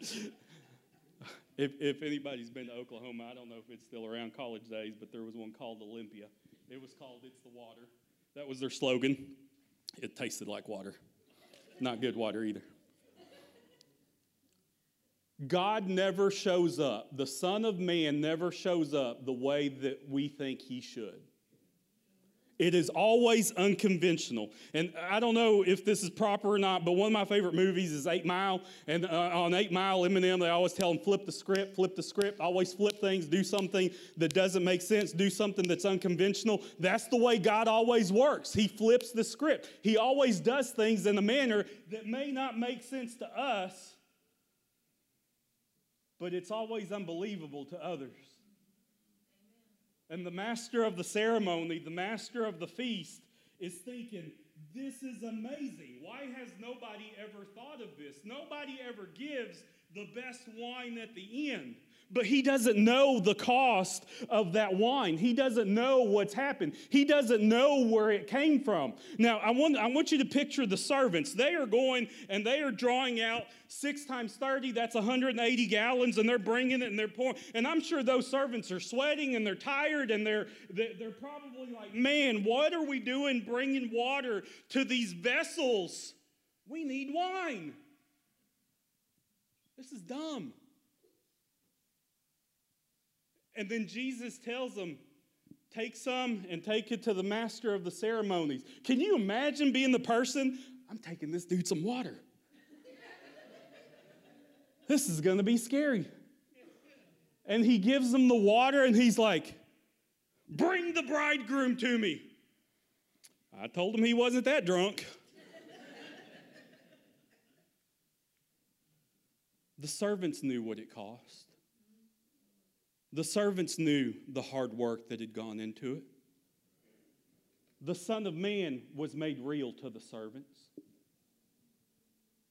if, if anybody's been to Oklahoma, I don't know if it's still around college days, but there was one called Olympia. It was called It's the Water. That was their slogan. It tasted like water. Not good water either. God never shows up. The Son of Man never shows up the way that we think he should. It is always unconventional. And I don't know if this is proper or not, but one of my favorite movies is Eight Mile. And uh, on Eight Mile, Eminem, they always tell him, flip the script, flip the script, always flip things, do something that doesn't make sense, do something that's unconventional. That's the way God always works. He flips the script. He always does things in a manner that may not make sense to us, but it's always unbelievable to others. And the master of the ceremony, the master of the feast, is thinking, This is amazing. Why has nobody ever thought of this? Nobody ever gives the best wine at the end but he doesn't know the cost of that wine. He doesn't know what's happened. He doesn't know where it came from. Now, I want, I want you to picture the servants. They are going and they are drawing out six times 30, that's 180 gallons, and they're bringing it and they're pouring. And I'm sure those servants are sweating and they're tired and they're, they're probably like, man, what are we doing bringing water to these vessels? We need wine. This is dumb. And then Jesus tells them, Take some and take it to the master of the ceremonies. Can you imagine being the person? I'm taking this dude some water. this is going to be scary. And he gives them the water and he's like, Bring the bridegroom to me. I told him he wasn't that drunk. the servants knew what it cost. The servants knew the hard work that had gone into it. The Son of Man was made real to the servants.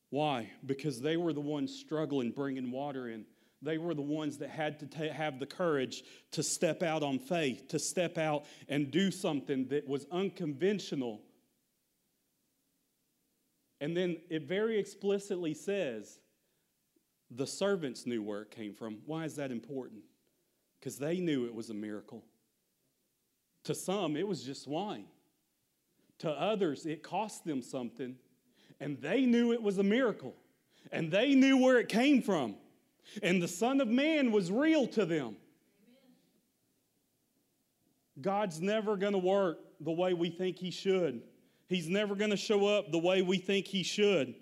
Why? Because they were the ones struggling bringing water in. They were the ones that had to ta- have the courage to step out on faith, to step out and do something that was unconventional. And then it very explicitly says the servants knew where it came from. Why is that important? Because they knew it was a miracle. To some, it was just wine. To others, it cost them something, and they knew it was a miracle, and they knew where it came from. And the Son of Man was real to them. God's never going to work the way we think He should. He's never going to show up the way we think He should.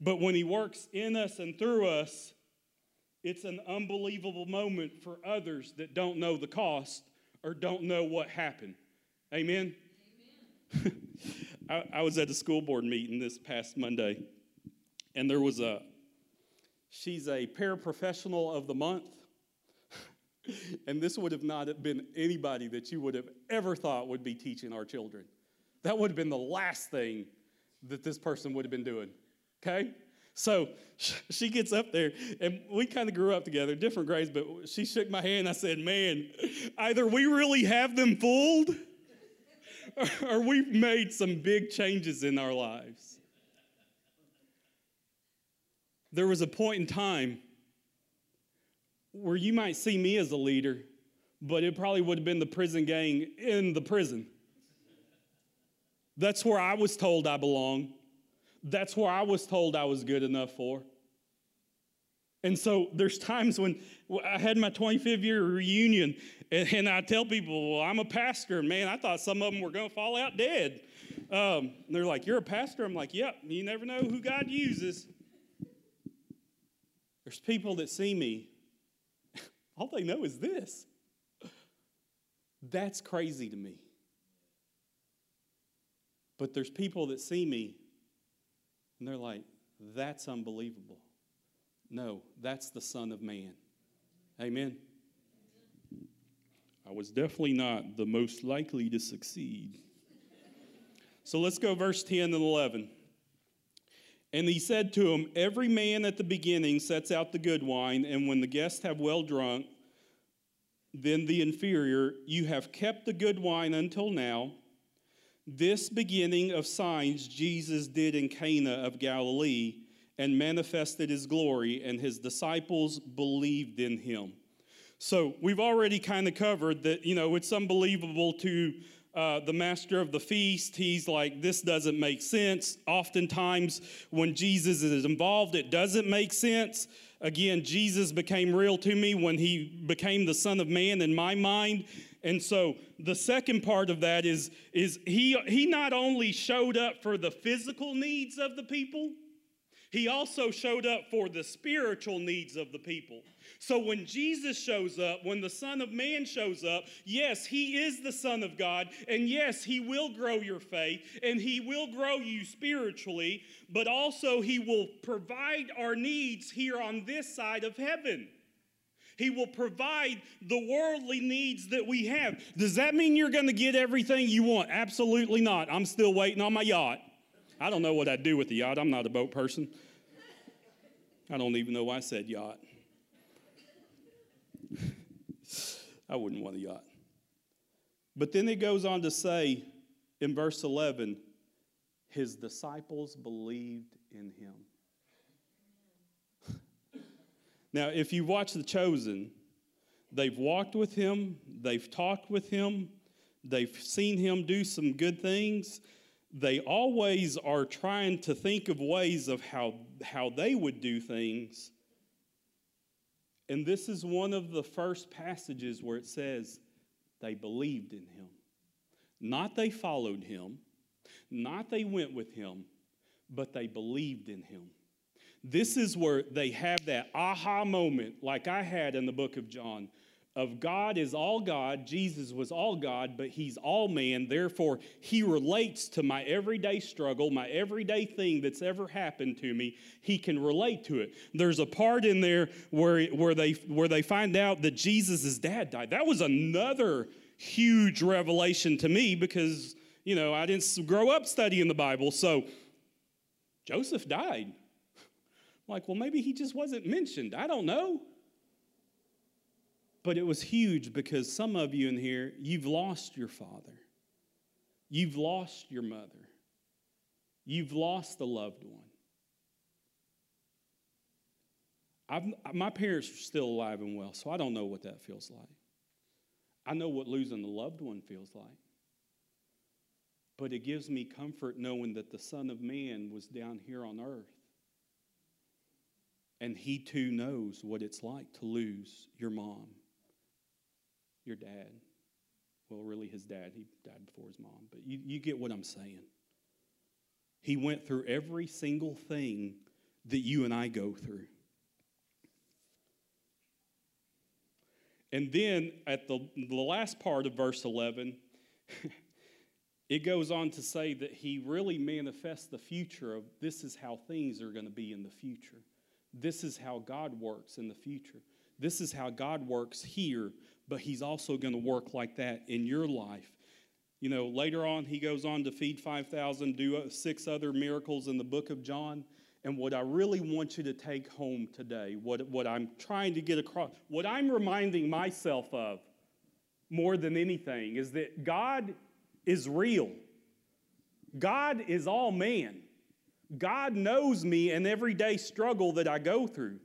But when He works in us and through us, It's an unbelievable moment for others that don't know the cost or don't know what happened. Amen? Amen. <laughs> I, I was at a school board meeting this past Monday, and there was a, she's a paraprofessional of the month. <laughs> and this would have not been anybody that you would have ever thought would be teaching our children. That would have been the last thing that this person would have been doing. Okay? So <laughs> she gets up there, and we kind of grew up together, different grades, but she shook my hand. I said, Man, either we really have them fooled, <laughs> or we've made some big changes in our lives. There was a point in time where you might see me as a leader, but it probably would have been the prison gang in the prison. That's where I was told I belong. That's where I was told I was good enough for. And so there's times when I had my 25th year reunion, and, and I tell people, well, I'm a pastor. Man, I thought some of them were going to fall out dead. Um, they're like, You're a pastor? I'm like, Yep, you never know who God uses. There's people that see me, <laughs> all they know is this. That's crazy to me. But there's people that see me and they're like, that's unbelievable. No, that's the Son of Man. Amen. I was definitely not the most likely to succeed. So let's go verse 10 and 11. And he said to him, Every man at the beginning sets out the good wine, and when the guests have well drunk, then the inferior, you have kept the good wine until now. This beginning of signs Jesus did in Cana of Galilee and manifested his glory, and his disciples believed in him. So we've already kind of covered that, you know, it's unbelievable to uh, the master of the feast. He's like, this doesn't make sense. Oftentimes, when Jesus is involved, it doesn't make sense. Again, Jesus became real to me when he became the Son of Man in my mind. And so the second part of that is, is he, he not only showed up for the physical needs of the people, he also showed up for the spiritual needs of the people. So when Jesus shows up, when the Son of Man shows up, yes, he is the Son of God, and yes, he will grow your faith, and he will grow you spiritually, but also he will provide our needs here on this side of heaven. He will provide the worldly needs that we have. Does that mean you're going to get everything you want? Absolutely not. I'm still waiting on my yacht. I don't know what I'd do with the yacht. I'm not a boat person. I don't even know why I said yacht. I wouldn't want a yacht. But then it goes on to say in verse 11, his disciples believed in him. Now, if you watch The Chosen, they've walked with him, they've talked with him, they've seen him do some good things. They always are trying to think of ways of how, how they would do things. And this is one of the first passages where it says they believed in him. Not they followed him, not they went with him, but they believed in him. This is where they have that aha moment, like I had in the book of John, of God is all God, Jesus was all God, but he's all man. Therefore, he relates to my everyday struggle, my everyday thing that's ever happened to me. He can relate to it. There's a part in there where, where, they, where they find out that Jesus' dad died. That was another huge revelation to me because, you know, I didn't grow up studying the Bible. So, Joseph died. Like, well, maybe he just wasn't mentioned. I don't know. But it was huge because some of you in here, you've lost your father. You've lost your mother. You've lost a loved one. I've, my parents are still alive and well, so I don't know what that feels like. I know what losing a loved one feels like. But it gives me comfort knowing that the Son of Man was down here on earth and he too knows what it's like to lose your mom, your dad. Well, really, his dad. He died before his mom. But you, you get what I'm saying. He went through every single thing that you and I go through. And then at the, the last part of verse 11, <laughs> it goes on to say that he really manifests the future of this is how things are going to be in the future. This is how God works in the future. This is how God works here, but he's also going to work like that in your life. You know, later on, he goes on to feed 5,000, do uh, six other miracles in the book of John. And what I really want you to take home today, what, what I'm trying to get across, what I'm reminding myself of more than anything is that God is real. God is all man. God knows me and everyday struggle that I go through.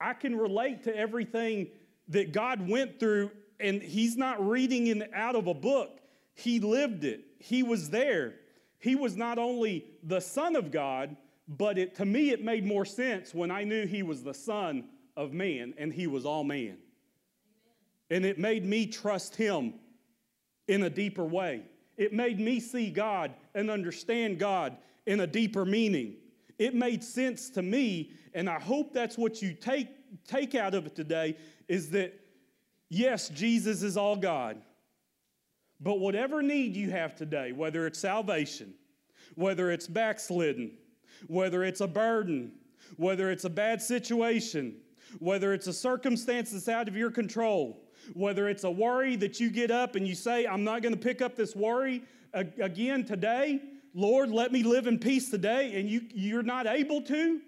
I can relate to everything that God went through, and He's not reading it out of a book. He lived it, He was there. He was not only the Son of God, but it, to me, it made more sense when I knew He was the Son of man and He was all man. And it made me trust Him in a deeper way. It made me see God and understand God in a deeper meaning. It made sense to me, and I hope that's what you take, take out of it today is that yes, Jesus is all God. But whatever need you have today, whether it's salvation, whether it's backslidden, whether it's a burden, whether it's a bad situation, whether it's a circumstance that's out of your control, whether it's a worry that you get up and you say, I'm not going to pick up this worry again today, Lord, let me live in peace today, and you, you're not able to,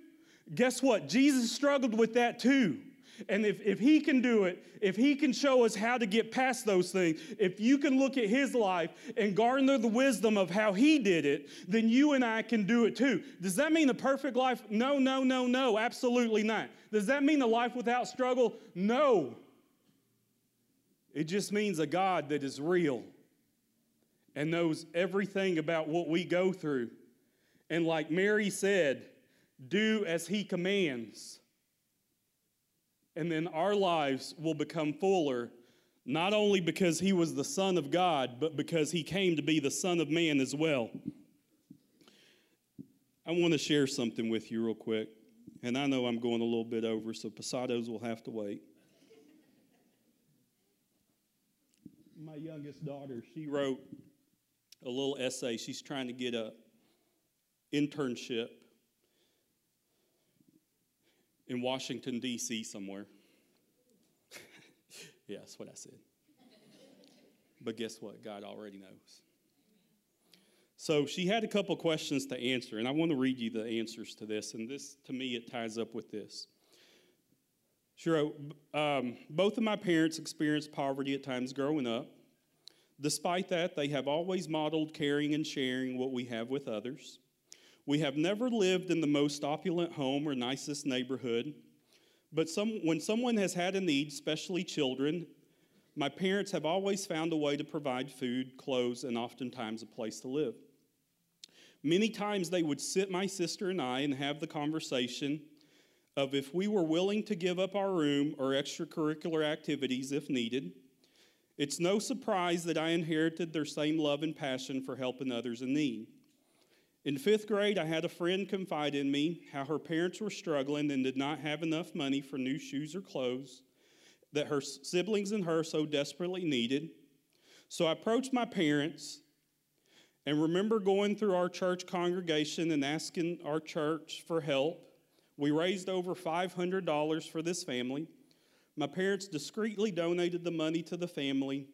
guess what? Jesus struggled with that too. And if, if he can do it, if he can show us how to get past those things, if you can look at his life and garner the wisdom of how he did it, then you and I can do it too. Does that mean a perfect life? No, no, no, no, absolutely not. Does that mean a life without struggle? No. It just means a God that is real and knows everything about what we go through. And like Mary said, do as he commands and then our lives will become fuller, not only because he was the Son of God, but because he came to be the Son of Man as well. I want to share something with you real quick, and I know I'm going a little bit over, so Posados will have to wait. My youngest daughter, she wrote a little essay. She's trying to get a internship in Washington, D.C., somewhere. <laughs> yeah, that's what I said. But guess what? God already knows. So she had a couple questions to answer, and I want to read you the answers to this. And this, to me, it ties up with this. Sure, um, both of my parents experienced poverty at times growing up. Despite that, they have always modeled caring and sharing what we have with others. We have never lived in the most opulent home or nicest neighborhood, but some, when someone has had a need, especially children, my parents have always found a way to provide food, clothes, and oftentimes a place to live. Many times they would sit my sister and I and have the conversation of if we were willing to give up our room or extracurricular activities if needed. It's no surprise that I inherited their same love and passion for helping others in need. In fifth grade, I had a friend confide in me how her parents were struggling and did not have enough money for new shoes or clothes that her siblings and her so desperately needed. So I approached my parents and remember going through our church congregation and asking our church for help. We raised over $500 for this family. My parents discreetly donated the money to the family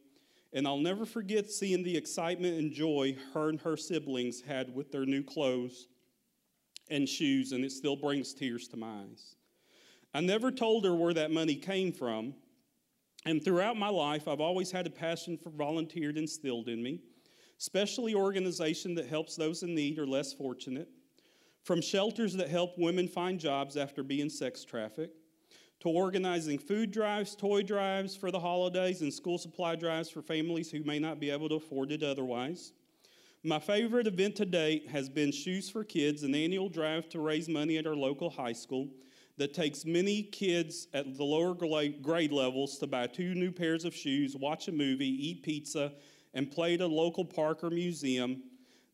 and I'll never forget seeing the excitement and joy her and her siblings had with their new clothes and shoes, and it still brings tears to my eyes. I never told her where that money came from, and throughout my life, I've always had a passion for volunteered instilled in me, especially organization that helps those in need or less fortunate, from shelters that help women find jobs after being sex trafficked, to organizing food drives, toy drives for the holidays, and school supply drives for families who may not be able to afford it otherwise. My favorite event to date has been Shoes for Kids, an annual drive to raise money at our local high school that takes many kids at the lower grade levels to buy two new pairs of shoes, watch a movie, eat pizza, and play at a local park or museum.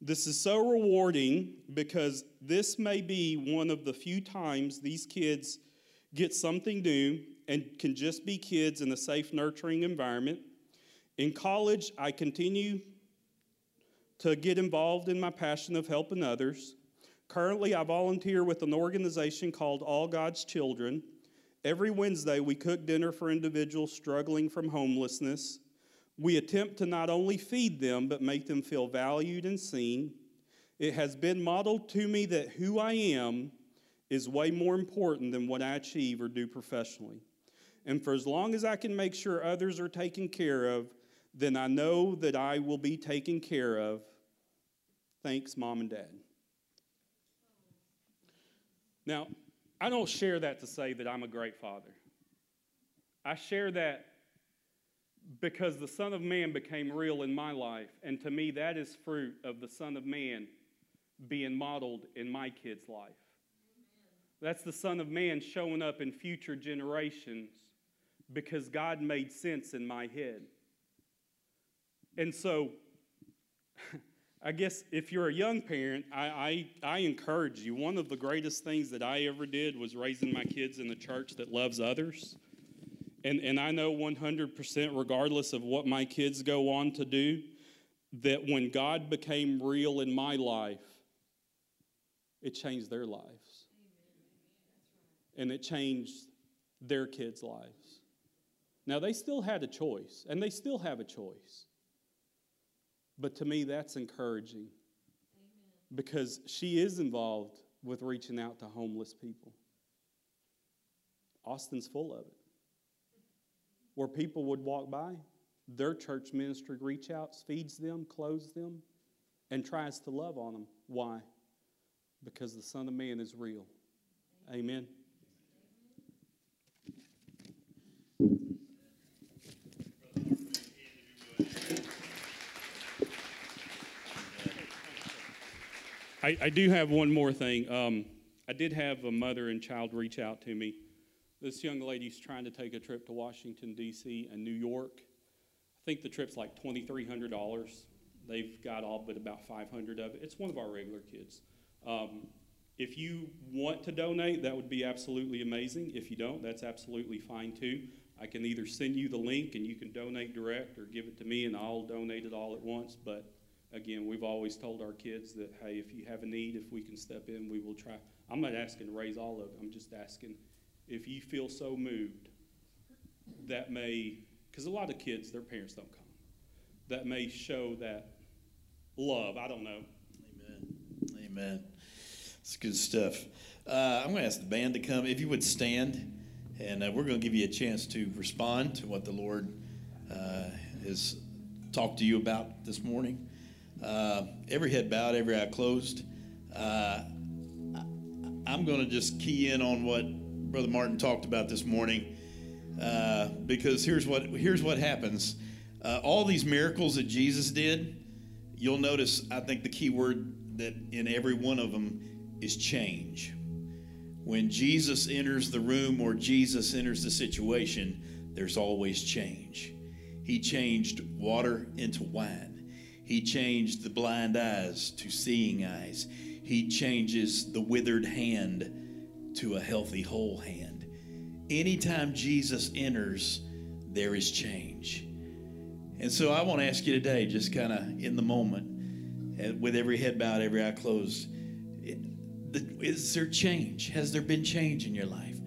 This is so rewarding because this may be one of the few times these kids get something new and can just be kids in a safe, nurturing environment. In college, I continue to get involved in my passion of helping others. Currently, I volunteer with an organization called All God's Children. Every Wednesday, we cook dinner for individuals struggling from homelessness. We attempt to not only feed them, but make them feel valued and seen. It has been modeled to me that who I am is way more important than what I achieve or do professionally. And for as long as I can make sure others are taken care of, then I know that I will be taken care of. Thanks, mom and dad. Now, I don't share that to say that I'm a great father. I share that because the Son of Man became real in my life, and to me, that is fruit of the Son of Man being modeled in my kid's life. That's the Son of Man showing up in future generations because God made sense in my head. And so, <laughs> I guess if you're a young parent, I, I, I, encourage you. One of the greatest things that I ever did was raising my kids in the church that loves others. And, and I know 100%, regardless of what my kids go on to do, that when God became real in my life, it changed their lives. And it changed their kids' lives. Now, they still had a choice, and they still have a choice. But to me, that's encouraging because she is involved with reaching out to homeless people. Austin's full of it. Where people would walk by, their church ministry reach out, feeds them, clothes them, and tries to love on them. Why? Because the Son of Man is real. Amen. I, I do have one more thing. Um, I did have a mother and child reach out to me. This young lady's trying to take a trip to Washington, D.C. and New York. I think the trip's like $2,300. They've got all but about 500 of it. It's one of our regular kids. Um, if you want to donate, that would be absolutely amazing. If you don't, that's absolutely fine too. I can either send you the link and you can donate direct or give it to me and I'll donate it all at once. But again, we've always told our kids that, hey, if you have a need, if we can step in, we will try. I'm not asking to raise all of it. I'm just asking if you feel so moved, that may, because a lot of kids, their parents don't come, that may show that love. I don't know. Amen. Amen. It's good stuff. Uh, I'm going to ask the band to come. If you would stand, and uh, we're going to give you a chance to respond to what the Lord uh, has talked to you about this morning. Uh, every head bowed, every eye closed. Uh, I'm going to just key in on what Brother Martin talked about this morning, uh, because here's what here's what happens. Uh, all these miracles that Jesus did, you'll notice. I think the key word that in every one of them is change. When Jesus enters the room or Jesus enters the situation, there's always change. He changed water into wine. He changed the blind eyes to seeing eyes. He changes the withered hand to a healthy whole hand. Anytime Jesus enters, there is change. And so I want to ask you today, just kind of in the moment, eh, with every head bowed, every eye closed, eh, is there change? Has there been change in your life?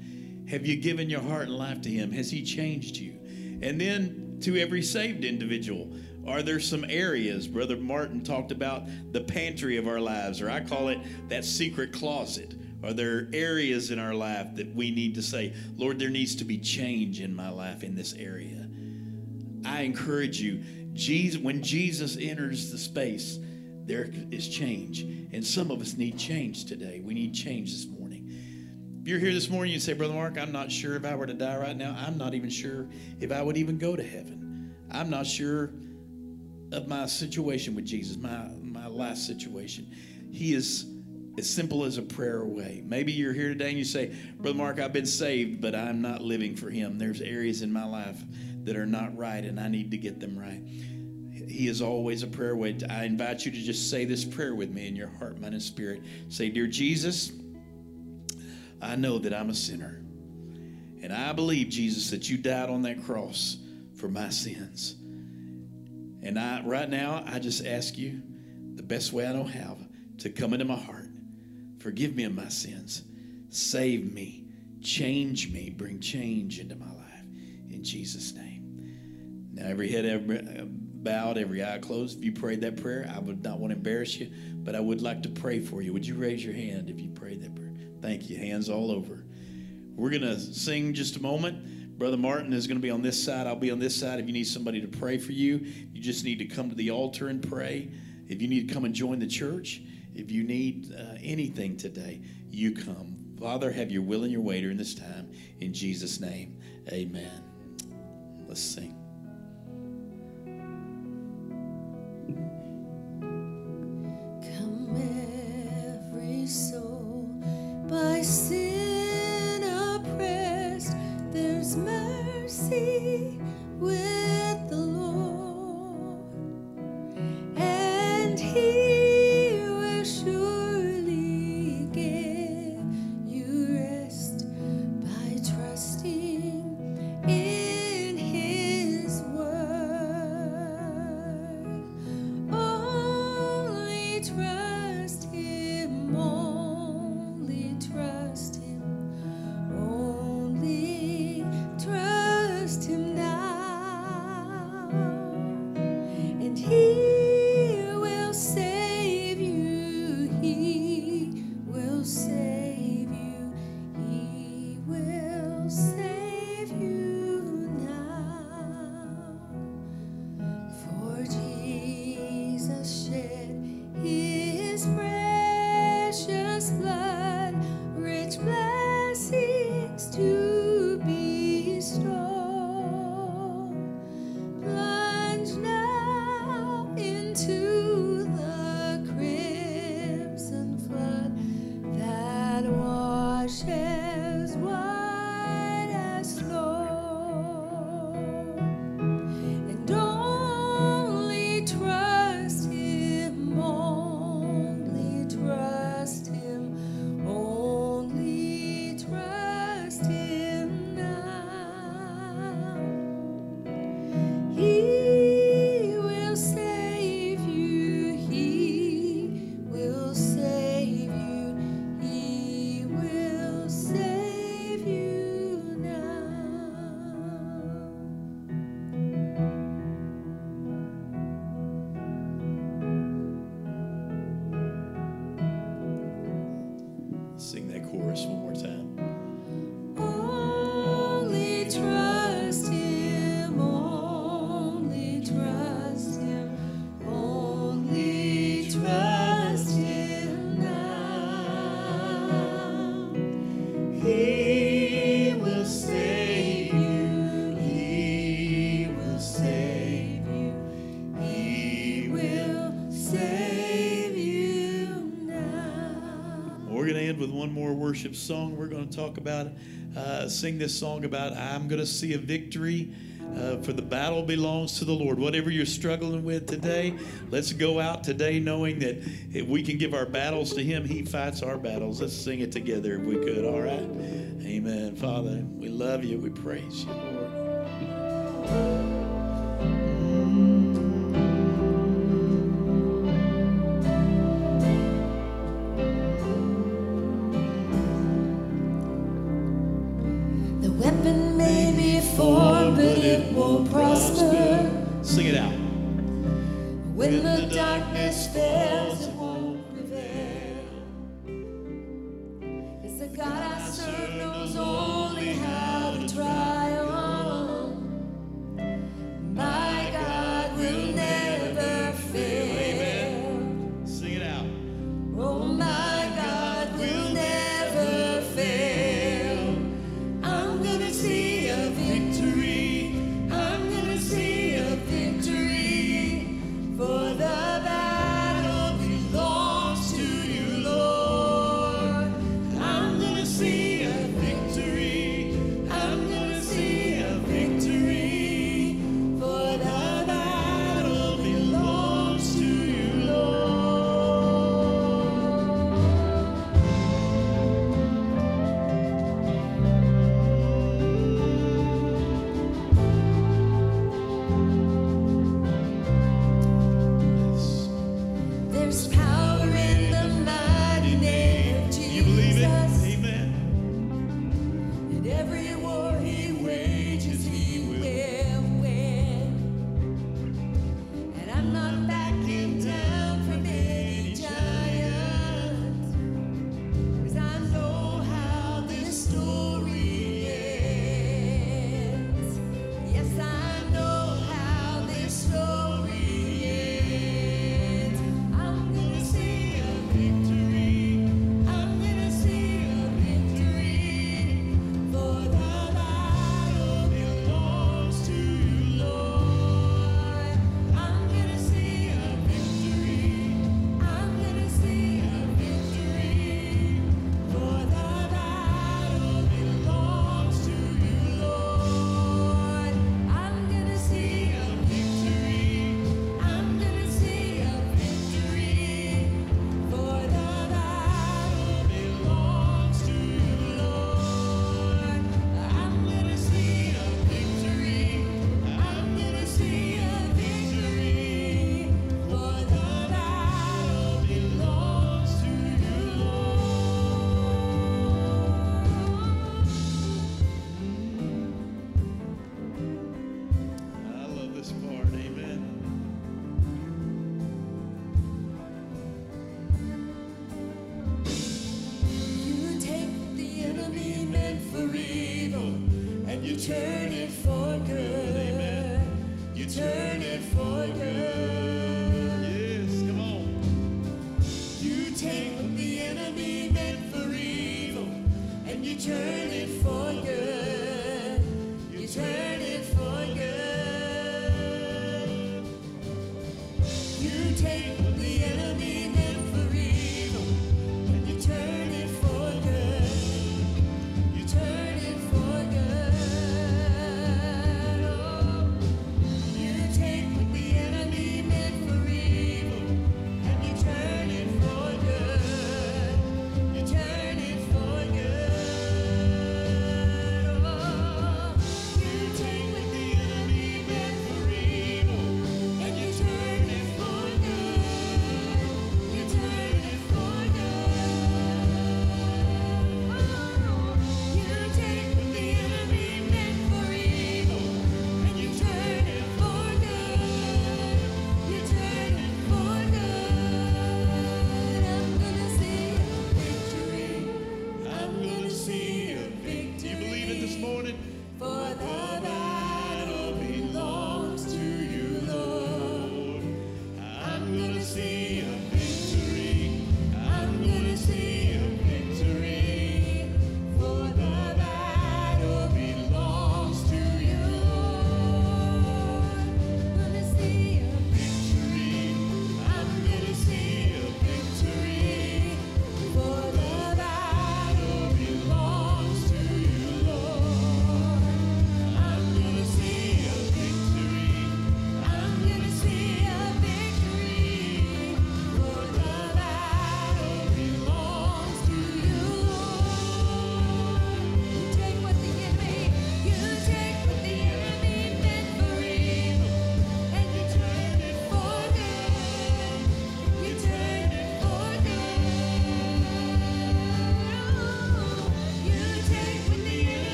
Have you given your heart and life to Him? Has He changed you? And then to every saved individual, are there some areas? Brother Martin talked about the pantry of our lives, or I call it that secret closet. Are there areas in our life that we need to say, Lord, there needs to be change in my life in this area? I encourage you, Jesus, when Jesus enters the space, there is change. And some of us need change today. We need change this morning. If you're here this morning, you say, Brother Mark, I'm not sure if I were to die right now, I'm not even sure if I would even go to heaven. I'm not sure of my situation with Jesus, my, my last situation. He is as simple as a prayer away. Maybe you're here today and you say, Brother Mark, I've been saved, but I'm not living for Him. There's areas in my life that are not right, and I need to get them right. He is always a prayer away. I invite you to just say this prayer with me in your heart, mind, and spirit. Say, Dear Jesus, I know that I'm a sinner, And I believe, Jesus, that you died on that cross for my sins. And I right now, I just ask you, the best way I know how, to come into my heart. Forgive me of my sins. Save me. Change me. Bring change into my life. In Jesus' name. Now, every head every, bowed, every eye closed. If you prayed that prayer, I would not want to embarrass you, but I would like to pray for you. Would you raise your hand if you prayed that prayer? Thank you. Hands all over. We're going to sing just a moment. Brother Martin is going to be on this side. I'll be on this side. If you need somebody to pray for you, you just need to come to the altar and pray. If you need to come and join the church, if you need uh, anything today, you come. Father, have your will and your way during this time. In Jesus' name, amen. Let's sing. Come every soul by sin mercy with and worship song. We're going to talk about, uh, sing this song about I'm going to see a victory. Uh, for the battle belongs to the Lord. Whatever you're struggling with today, let's go out today knowing that if we can give our battles to Him, He fights our battles. Let's sing it together if we could. All right. Amen. Father, we love you. We praise you, Lord.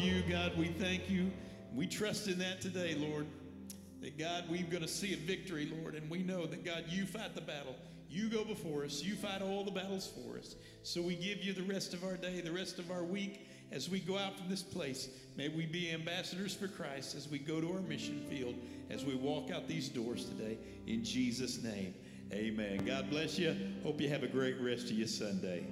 you, God. We thank you. We trust in that today, Lord. That God, we're going to see a victory, Lord. And we know that God, you fight the battle. You go before us. You fight all the battles for us. So we give you the rest of our day, the rest of our week. As we go out from this place, may we be ambassadors for Christ as we go to our mission field, as we walk out these doors today. In Jesus' name, amen. God bless you. Hope you have a great rest of your Sunday.